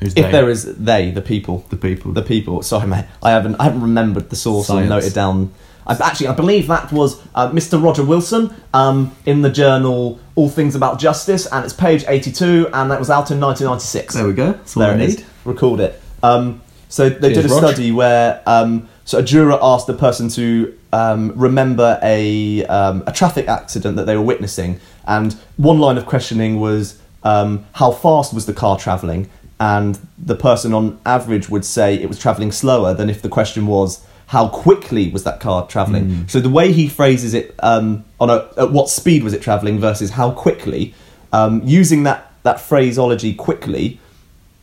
Who's if they? there is they the people the people. the people. Sorry, mate. I haven't. I haven't remembered the source Science. or noted down. I, actually, I believe that was uh, Mr. Roger Wilson um, in the journal All Things About Justice, and it's page eighty-two, and that was out in nineteen ninety-six. there we go. That's all There I it is. need. Record it. Um, so they Cheers, did a Rog. study where um, so a juror asked the person to um, remember a um, a traffic accident that they were witnessing, and one line of questioning was um, how fast was the car travelling, and the person on average would say it was travelling slower than if the question was how quickly was that car travelling. So the way he phrases it um, on a at what speed was it travelling versus how quickly, um, using that that phraseology quickly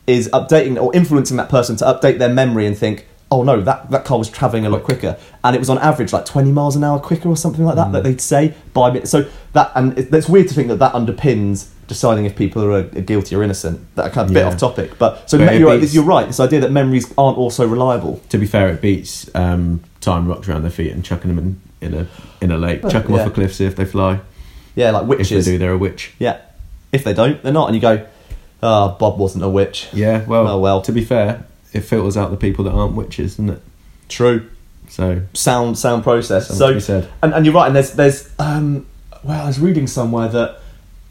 is updating or influencing that person to update their memory and think, oh no, that, that car was traveling a lot quicker, and it was on average like twenty miles an hour quicker or something like that Mm. that they'd say by minute. So that and it, it's weird to think that that underpins deciding if people are, uh guilty or innocent. That kind of bit off topic, but so But you're, right, beats- you're right. This idea that memories aren't also reliable. To be fair, it beats um, tying rocks around their feet and chucking them in, in a in a lake. Chuck them yeah. off a cliff, see if they fly. Yeah, like If witches. they do, they're a witch. Yeah. If they don't, they're not. And you go, Ah, Bob wasn't a witch. Yeah, well, Oh, well. to be fair, it filters out the people that aren't witches, doesn't it? True. So, Sound sound process. So to be said. And, and you're right. And there's there's um well I was reading somewhere that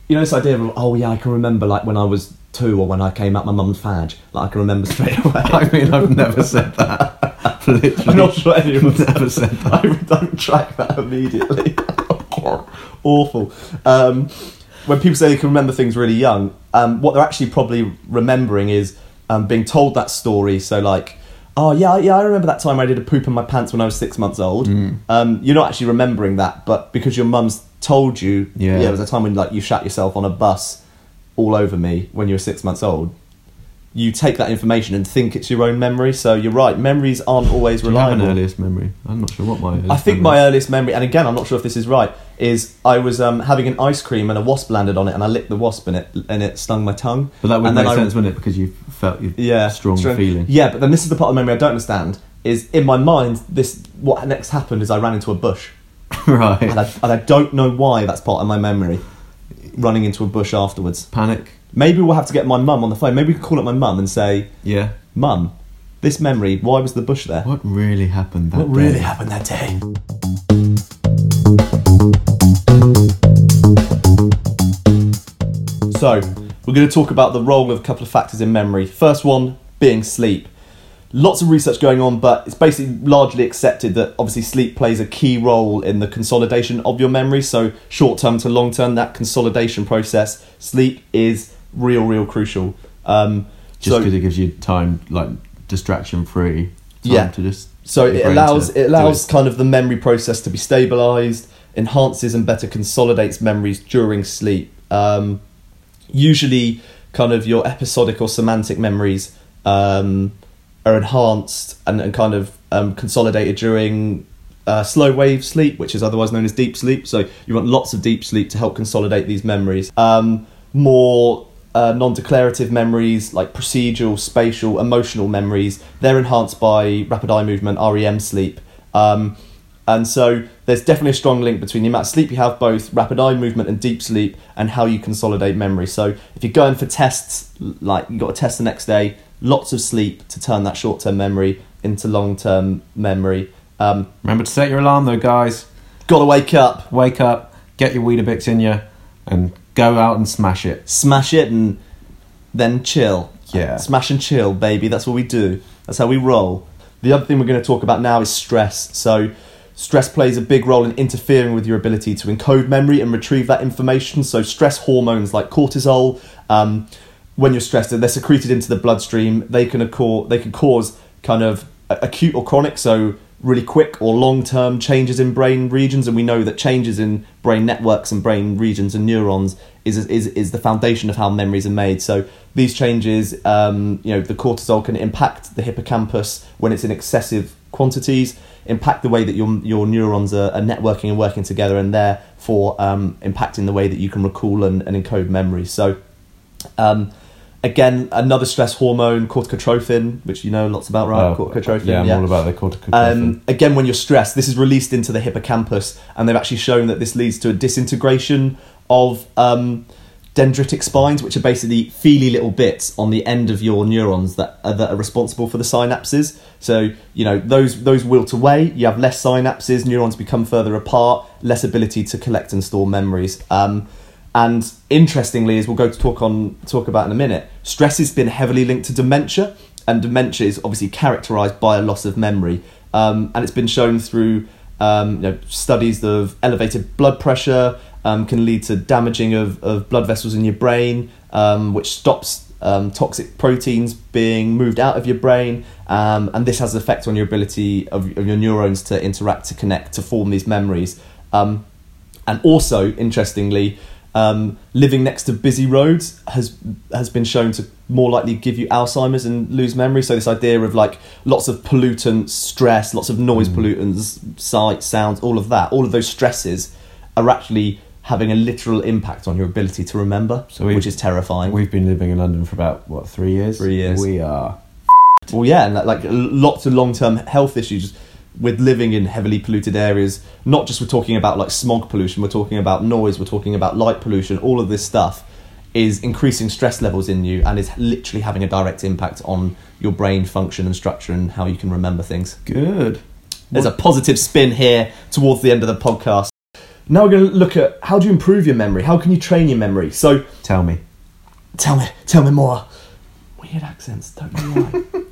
you know this idea of oh yeah I can remember like when I was two or when I came out my mum's fag like I can remember straight away. I mean, I've never said that. Literally. I'm not sure anyone's Never said that. I would don't track that immediately. Awful. Um, when people say they can remember things really young, um, what they're actually probably remembering is um, being told that story. So like, oh yeah, yeah, I remember that time I did a poop in my pants when I was six months old. Mm. Um, you're not actually remembering that, but because your mum's told you, Yeah. yeah, it was a time when like you shat yourself on a bus all over me when you were six months old. You take that information and think it's your own memory. So you're right, memories aren't always Do you have reliable. an earliest memory? I'm not sure what my. Earliest I think my earliest memory, and again, I'm not sure if this is right, is I was um, having an ice cream and a wasp landed on it, and I licked the wasp and it and it stung my tongue. But that would and make then I- sense, wouldn't it? Because you felt your Yeah, strong, feeling. Yeah, but then this is the part of the memory I don't understand. Is in my mind, this what next happened is I ran into a bush, right. and I, and I don't know why that's part of my memory. Running into a bush afterwards. Panic. Maybe we'll have to get my mum on the phone. Maybe we could call up my mum and say, Yeah. "Mum, this memory. Why was the bush there? What really happened that What really happened that day?" So, we're going to talk about the role of a couple of factors in memory. First one being sleep. Lots of research going on, but it's basically largely accepted that obviously sleep plays a key role in the consolidation of your memory. So, short term to long term, that consolidation process, sleep is real, real crucial. Um, Just so- because it gives you time, like distraction free. Yeah. To just. So it allows to it allows kind of the memory process to be stabilized, enhances and better consolidates memories during sleep. Um, usually, kind of your episodic or semantic memories um, are enhanced and, and kind of um, consolidated during uh, slow wave sleep, which is otherwise known as deep sleep. So you want lots of deep sleep to help consolidate these memories. Um, more uh, non-declarative memories like procedural, spatial, emotional memories, they're enhanced by rapid eye movement, REM sleep. Um, and so there's definitely a strong link between the amount of sleep you have, both rapid eye movement and deep sleep, and how you consolidate memory. So if you're going for tests, like you got a test the next day, lots of sleep to turn that short-term memory into long-term memory. Um, Remember to set your alarm though, guys. gotta wake up, Wake up, get your Weetabix in you, and go out and smash it. smash it, and then chill. Yeah. Smash and chill, baby. That's what we do. That's how we roll. The other thing we're going to talk about now is stress. So, stress plays a big role in interfering with your ability to encode memory and retrieve that information. So, stress hormones like cortisol, um, when you're stressed, they're secreted into the bloodstream. They can occur, they can cause kind of acute or chronic, so really quick or long term changes in brain regions. And we know that changes in brain networks and brain regions and neurons is is is the foundation of how memories are made. So these changes, um, you know, the cortisol can impact the hippocampus when it's in excessive quantities, impact the way that your your neurons are, are networking and working together, and therefore um, impacting the way that you can recall and, and encode memories. So. Um, Again, another stress hormone, corticotrophin, which you know lots about, right? Oh, corticotrophin. Yeah, I'm all about the corticotrophin. Um, again, when you're stressed, this is released into the hippocampus, and they've actually shown that this leads to a disintegration of um, dendritic spines, which are basically feely little bits on the end of your neurons that are, that are responsible for the synapses. So you know those those wilt away. You have less synapses. Neurons become further apart. Less ability to collect and store memories. Um, and interestingly, as we'll go to talk on talk about in a minute, stress has been heavily linked to dementia, and dementia is obviously characterised by a loss of memory. Um, and it's been shown through um, you know, studies of elevated blood pressure um, can lead to damaging of, of blood vessels in your brain, um, which stops um, toxic proteins being moved out of your brain, um, and this has an effect on your ability of, of your neurons to interact, to connect, to form these memories. And also, interestingly, um, living next to busy roads has has been shown to more likely give you Alzheimer's and lose memory. So this idea of like lots of pollutants, stress, lots of noise pollutants, sight, sounds, all of that, all of those stresses are actually having a literal impact on your ability to remember, So which is terrifying. We've been living in London for about what three years. Three years. We are. Well, yeah, and like lots of long term health issues with living in heavily polluted areas. Not just we're talking about like smog pollution, we're talking about noise, we're talking about light pollution. All of this stuff is increasing stress levels in you and is literally having a direct impact on your brain function and structure and how you can remember things. Good. There's a positive spin here towards the end of the podcast. Now we're going to look at how do you improve your memory? How can you train your memory? So Tell me. tell me, tell me more. Weird accents, don't know why.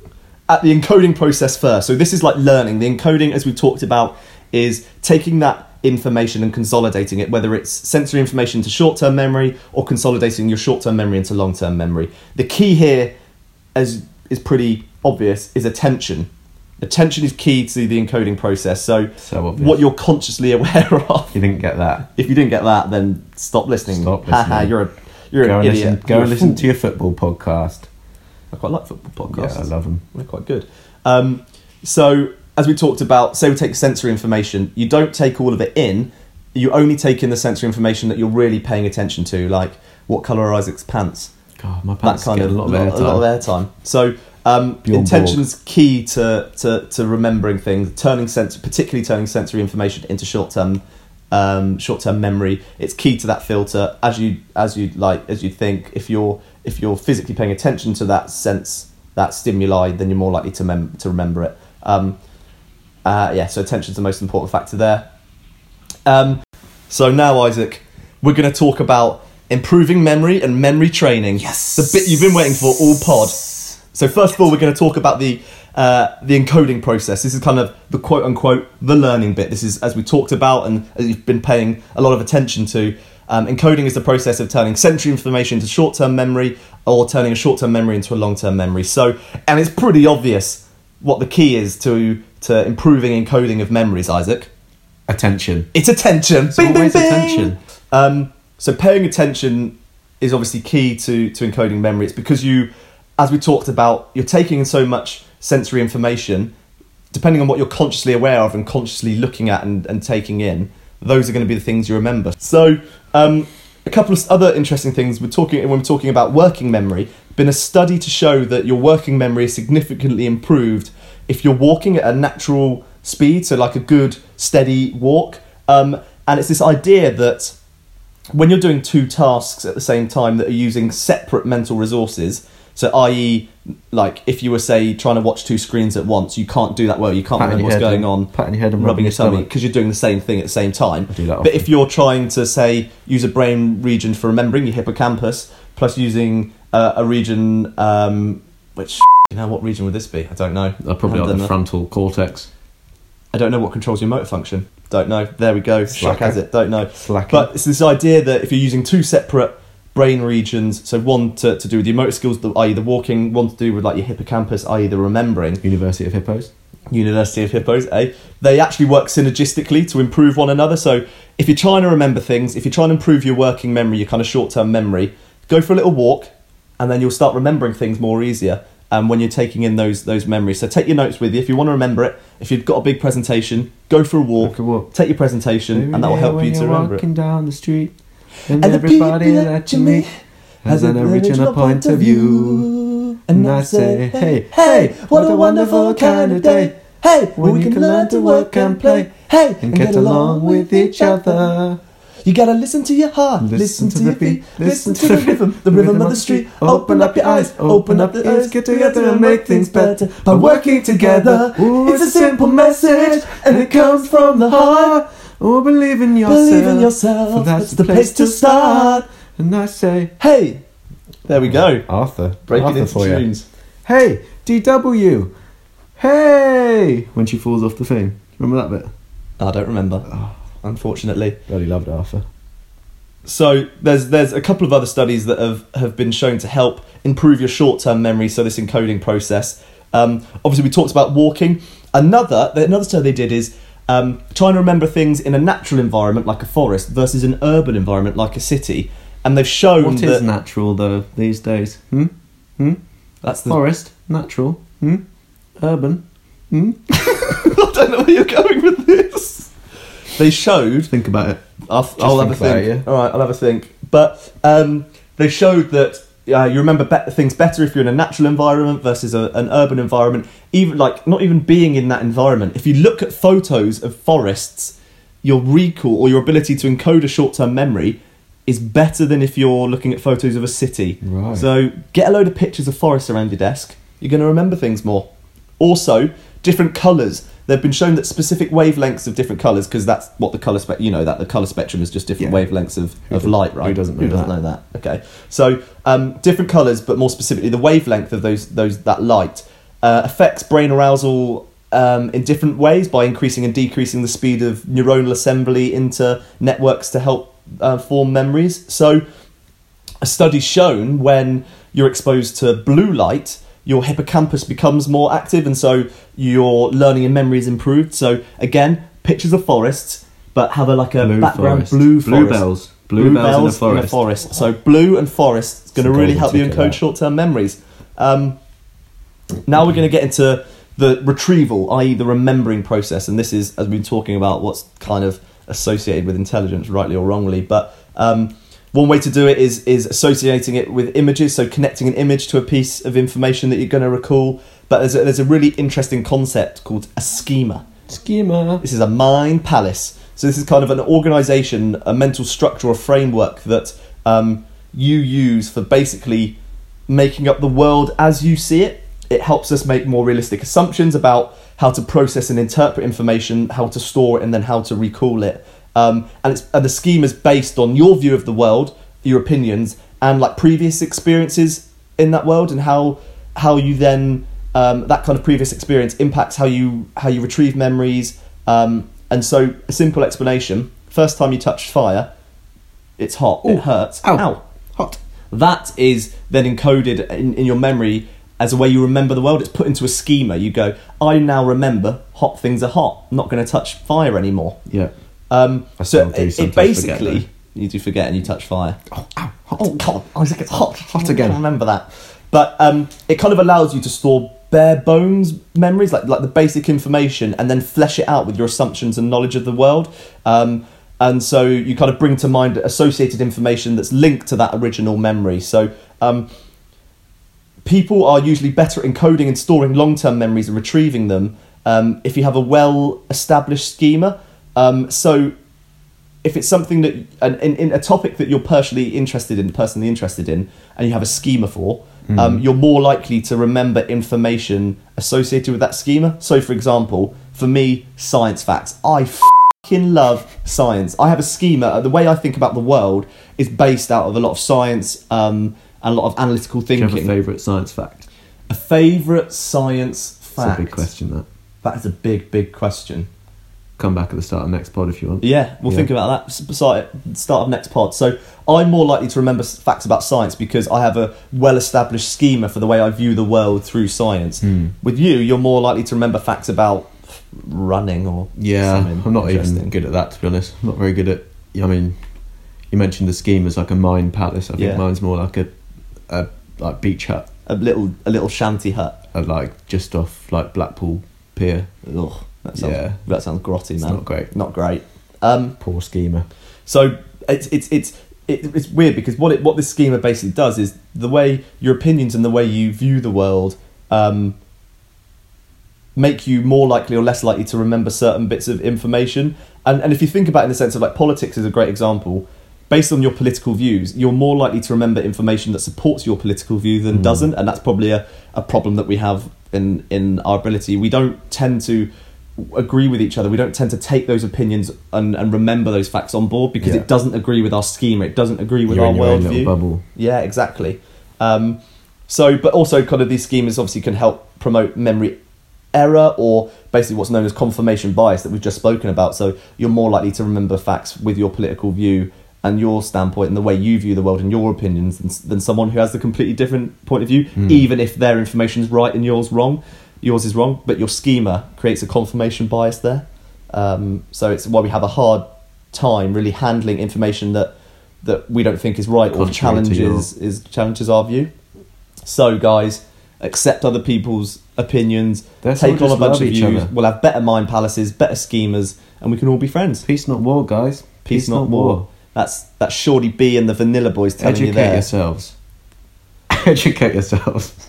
At the encoding process first. So this is like learning. The encoding, as we've talked about, is taking that information and consolidating it, whether it's sensory information to short-term memory or consolidating your short-term memory into long-term memory. The key here, as is pretty obvious, is attention. Attention is key to the encoding process. So, So what you're consciously aware of. You didn't get that. If you didn't get that, then stop listening. Stop Haha, listening. you're a you're Go an idiot. listen. Go You're and listen to your football podcast. I quite like football podcasts. Yeah, I love them. They're quite good. Um, so, as we talked about, say we take sensory information, you don't take all of it in. You only take in the sensory information that you're really paying attention to, like what colour are Isaac's pants, God, my that pants kind get of a lot of airtime. a lot of airtime. So, um, intention's key to, to, to remembering things, turning sense, particularly turning sensory information into short term um, short term memory. It's key to that filter. As you as you like as you think, if you're if you're physically paying attention to that sense that stimuli, then you're more likely to mem- to remember it. Um, uh, yeah, so attention's the most important factor there. Um, so now, Isaac, we're going to talk about improving memory and memory training. Yes. the bit you've been waiting for all pod. So first of all, we're going to talk about the uh, the encoding process. This is kind of the quote unquote the learning bit. This is as we talked about and as you've been paying a lot of attention to. Um, encoding is the process of turning sensory information into short term memory or turning a short term memory into a long term memory. So, and it's pretty obvious what the key is to to improving encoding of memories, Isaac. Attention. It's attention. It's always attention. Um, so paying attention is obviously key to, to encoding memory. It's because you, as we talked about, you're taking in so much sensory information, depending on what you're consciously aware of and consciously looking at and, and taking in, those are going to be the things you remember. So um, a couple of other interesting things we're talking when we're talking about working memory. Been a study to show that your working memory is significantly improved if you're walking at a natural speed, so like a good steady walk. Um, and it's this idea that when you're doing two tasks at the same time that are using separate mental resources, so i.e., like if you were say trying to watch two screens at once, you can't do that well. You can't Patting remember your what's head going and- on, patting your head and rubbing rubbing your tummy because you're doing the same thing at the same time. I do that But often. if you're trying to say use a brain region for remembering your hippocampus, plus using uh, a region um, which you know what region would this be? I don't know. Uh, probably like the know. frontal cortex. I don't know what controls your motor function. Don't know. There we go. Slack Slacker. has it. Don't know. Slacker. But it's this idea that if you're using two separate brain regions, so one to, to do with your motor skills, the- i.e. the walking, one to do with like your hippocampus, i.e. the remembering, University of Hippos. University of Hippos, eh? They actually work synergistically to improve one another. So if you're trying to remember things, if you're trying to improve your working memory, your kind of short-term memory, go for a little walk, and then you'll start remembering things more easier. Um, when you're taking in those those memories, so take your notes with you if you want to remember it. If you've got a big presentation, go for a walk, Go a walk. take your presentation, and that will help you to remember it. walking down the street, and, And everybody that you meet has an original point of view. And I say, hey, hey, what a wonderful kind of day. Hey, when we can learn to work and play. Hey, and get along with each other. You gotta listen to your heart, listen, to, your feet, listen to the rhythm, the rhythm of the street. Open up your eyes, open up the ears, get together and make things better by working together. Ooh, It's a simple message, and it comes from the heart. Oh, believe in yourself. Believe in yourself, For that's the place to start. And I say, Hey, there we go. Arthur, Break Arthur into you. tunes. Hey, DW. Hey, when she falls off the thing. Remember that bit? I don't remember, unfortunately. Bloody loved Arthur. So there's there's a couple of other studies that have, have been shown to help improve your short term memory. So this encoding process. Um, obviously, we talked about walking. Another another study they did is um, trying to remember things in a natural environment like a forest versus an urban environment like a city. And they've shown What that is natural though these days? Hmm? Hmm? that's the Forest, natural. Hmm? Urban. Hmm? I don't know where you're going with this. They showed Think about it. I'll, I'll have a think it, yeah. All right, I'll have a think. But um, they showed that uh, you remember be- things better if you're in a natural environment versus a, an urban environment. Even like not even being in that environment. If you look at photos of forests, your recall or your ability to encode a short-term memory is better than if you're looking at photos of a city. Right. So get a load of pictures of forests around your desk. You're going to remember things more. Also, different colours. They've been shown that specific wavelengths of different colours, because that's what the colour spec. You know that the colour spectrum is just different Yeah. wavelengths of, Who of doesn't- light, right? who doesn't know who doesn't that? know that? Okay. So um, different colours, but more specifically, the wavelength of those those that light uh, affects brain arousal um, in different ways by increasing and decreasing the speed of neuronal assembly into networks to help uh, form memories. So a study shown when you're exposed to blue light, your hippocampus becomes more active, and so your learning and memory is improved. So again, pictures of forests, but have a like a Blue background forest. blue forest. bells. Blue bells in a forest. So blue and forest is going to really help you encode short-term memories. Um, now we're going to get into the retrieval, i.e., the remembering process, and this is as we've been talking about what's kind of associated with intelligence, rightly or wrongly. But um, one way to do it is is associating it with images, so connecting an image to a piece of information that you're going to recall. But there's a, there's a really interesting concept called a schema. Schema. This is a mind palace. So this is kind of an organization, a mental structure or framework that um, you use for basically making up the world as you see it. It helps us make more realistic assumptions about how to process and interpret information, how to store it, and then how to recall it. Um, and, it's, and the scheme is based on your view of the world, your opinions, and like previous experiences in that world, and how how you then um, that kind of previous experience impacts how you how you retrieve memories. Um, and so, a simple explanation: first time you touch fire, it's hot, Ooh. it hurts, Ow. Hot. that is then encoded in, in your memory as a way you remember the world. It's put into a schema. You go, I now remember hot things are hot. I'm not going to touch fire anymore. Yeah. Um, so do it, it basically forget, you do forget and you touch fire. Oh, ow. Hot. Oh God! I was like, it's hot, Hot again. I remember that, but um, it kind of allows you to store bare bones memories, like like the basic information, and then flesh it out with your assumptions and knowledge of the world. Um, and so you kind of bring to mind associated information that's linked to that original memory. So um, people are usually better at encoding and storing long-term memories and retrieving them um, if you have a well-established schema. Um, so if it's something that an, in, in a topic that you're personally interested in, personally interested in, and you have a schema for, um, you're more likely to remember information associated with that schema. So, for example, for me, science facts. I fucking love science. I have a schema. The way I think about the world is based out of a lot of science um, and a lot of analytical Do you have a thinking. favourite science fact? A favorite science fact. a big question. That. That is a big, big question. Come back at the start of next pod if you want. Yeah, we'll Yeah. think about that start of next pod. So I'm more likely to remember facts about science because I have a well-established schema for the way I view the world through science. Hmm. With you, you're more likely to remember facts about running or Yeah, I'm not even good at that to be honest. I'm not very good at. I mean, you mentioned the scheme as like a mine palace. I think Yeah. mine's more like a, a like beach hut, A little a little shanty hut. uh, like just off like Blackpool Pier. Ugh, that sounds Yeah. that sounds grotty, It's man. not great. Not great. Um, Poor schemer. So it's it's it's it, it's weird because what it what this schema basically does is the way your opinions and the way you view the world um, make you more likely or less likely to remember certain bits of information. And and if you think about it in the sense of like politics is a great example. Based on your political views, you're more likely to remember information that supports your political view than doesn't, and that's probably a, a problem that we have in in our ability. We don't tend to agree with each other. We don't tend to take those opinions and, and remember those facts on board because Yeah. it doesn't agree with our schema. It doesn't agree with You're our in your own little worldview. Yeah, exactly. Um, so, but also, kind of these schemas obviously can help promote memory error or basically what's known as confirmation bias that we've just spoken about. So, you're more likely to remember facts with your political view and your standpoint and the way you view the world and your opinions than, than someone who has a completely different point of view, even if their information is right and yours wrong. Yours is wrong, but your schema creates a confirmation bias there. Um, so it's why we have a hard time really handling information that that we don't think is right or challenges is challenges our view. So guys, accept other people's opinions, all take on a bunch of views. other. We'll have better mind palaces, better schemas, and we can all be friends. Peace, not war, guys. Peace, not war. That's that's Shorty B and the Vanilla Boys telling you Educate yourselves. Educate yourselves.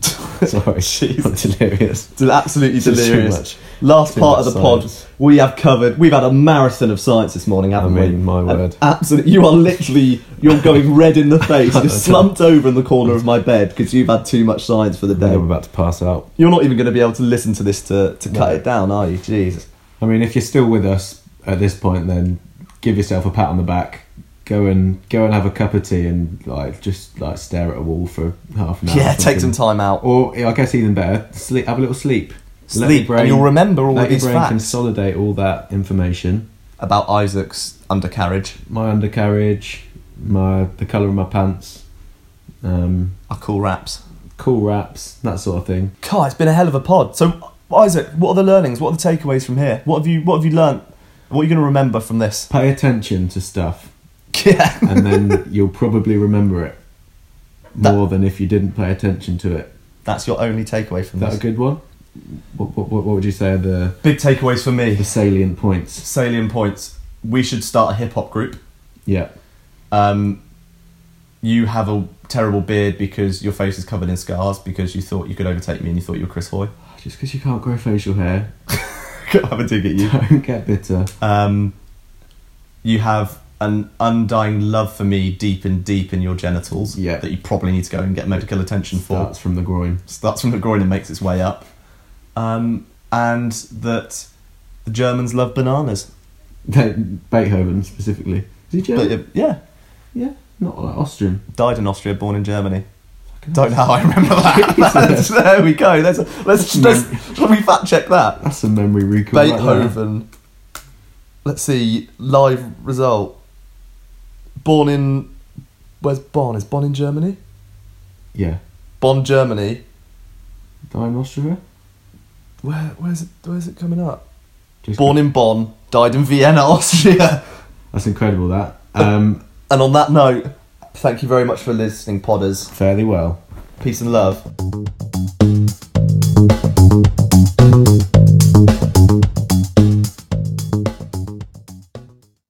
Sorry, Jeez. I'm delirious. It's absolutely just too delirious. much. Last Too part much of the pod, we have covered. We've had a marathon of science this morning, haven't I we? my word. Absolutely, You are literally. You're going red in the face. You're slumped over in the corner of my bed because you've had too much science for the day. I'm about to pass out. You're not even going to be able to listen to this to, to cut No. it down, are you? Jesus. I mean, if you're still with us at this point, then give yourself a pat on the back. Go and go and have a cup of tea and like just like stare at a wall for half an hour. Yeah, take some time out. Or I guess even better, sleep. Have a little sleep. Let Sleep, your and you'll remember all let of your these brain facts consolidate all that information. about Isaac's undercarriage. My undercarriage, my the colour of my pants, um, Our cool raps. cool wraps, that sort of thing. God, it's been a hell of a pod. So, Isaac, what are the learnings? What are the takeaways from here? What have you What have you learnt? What are you going to remember from this? Pay attention to stuff, Yeah. and then you'll probably remember it more than if you didn't pay attention to it. That's your only takeaway from Is that a good one? What, what, what would you say are the, Big takeaways for me. the salient points? Salient points. We should start a hip hop group. Yeah. Um, you have a terrible beard because your face is covered in scars because you thought you could overtake me and you thought you were Chris Hoy. Just because you can't grow facial hair, have a dig at you. don't get bitter. Um, you have an undying love for me deep and deep in your genitals Yeah. that you probably need to go and get medical attention for. Starts from the groin. starts from the groin and makes its way up. Um, and that the Germans love bananas. Beethoven specifically. Is he German? But, uh, yeah, yeah, not like Austrian. died in Austria, born in Germany. Don't know how I remember that. there we go. Let's let's, let's shall we fact check that? That's a memory recall. right. Beethoven. Let's see live result. Born in where's Bonn? Is Bonn in Germany? Yeah. Bonn, Germany. Die in Austria? Where where's it where's it coming up? Just Born in Bonn, died in Vienna, Austria. That's incredible, that. Um, And on that note, thank you very much for listening, Podders. fairly well. Peace and love.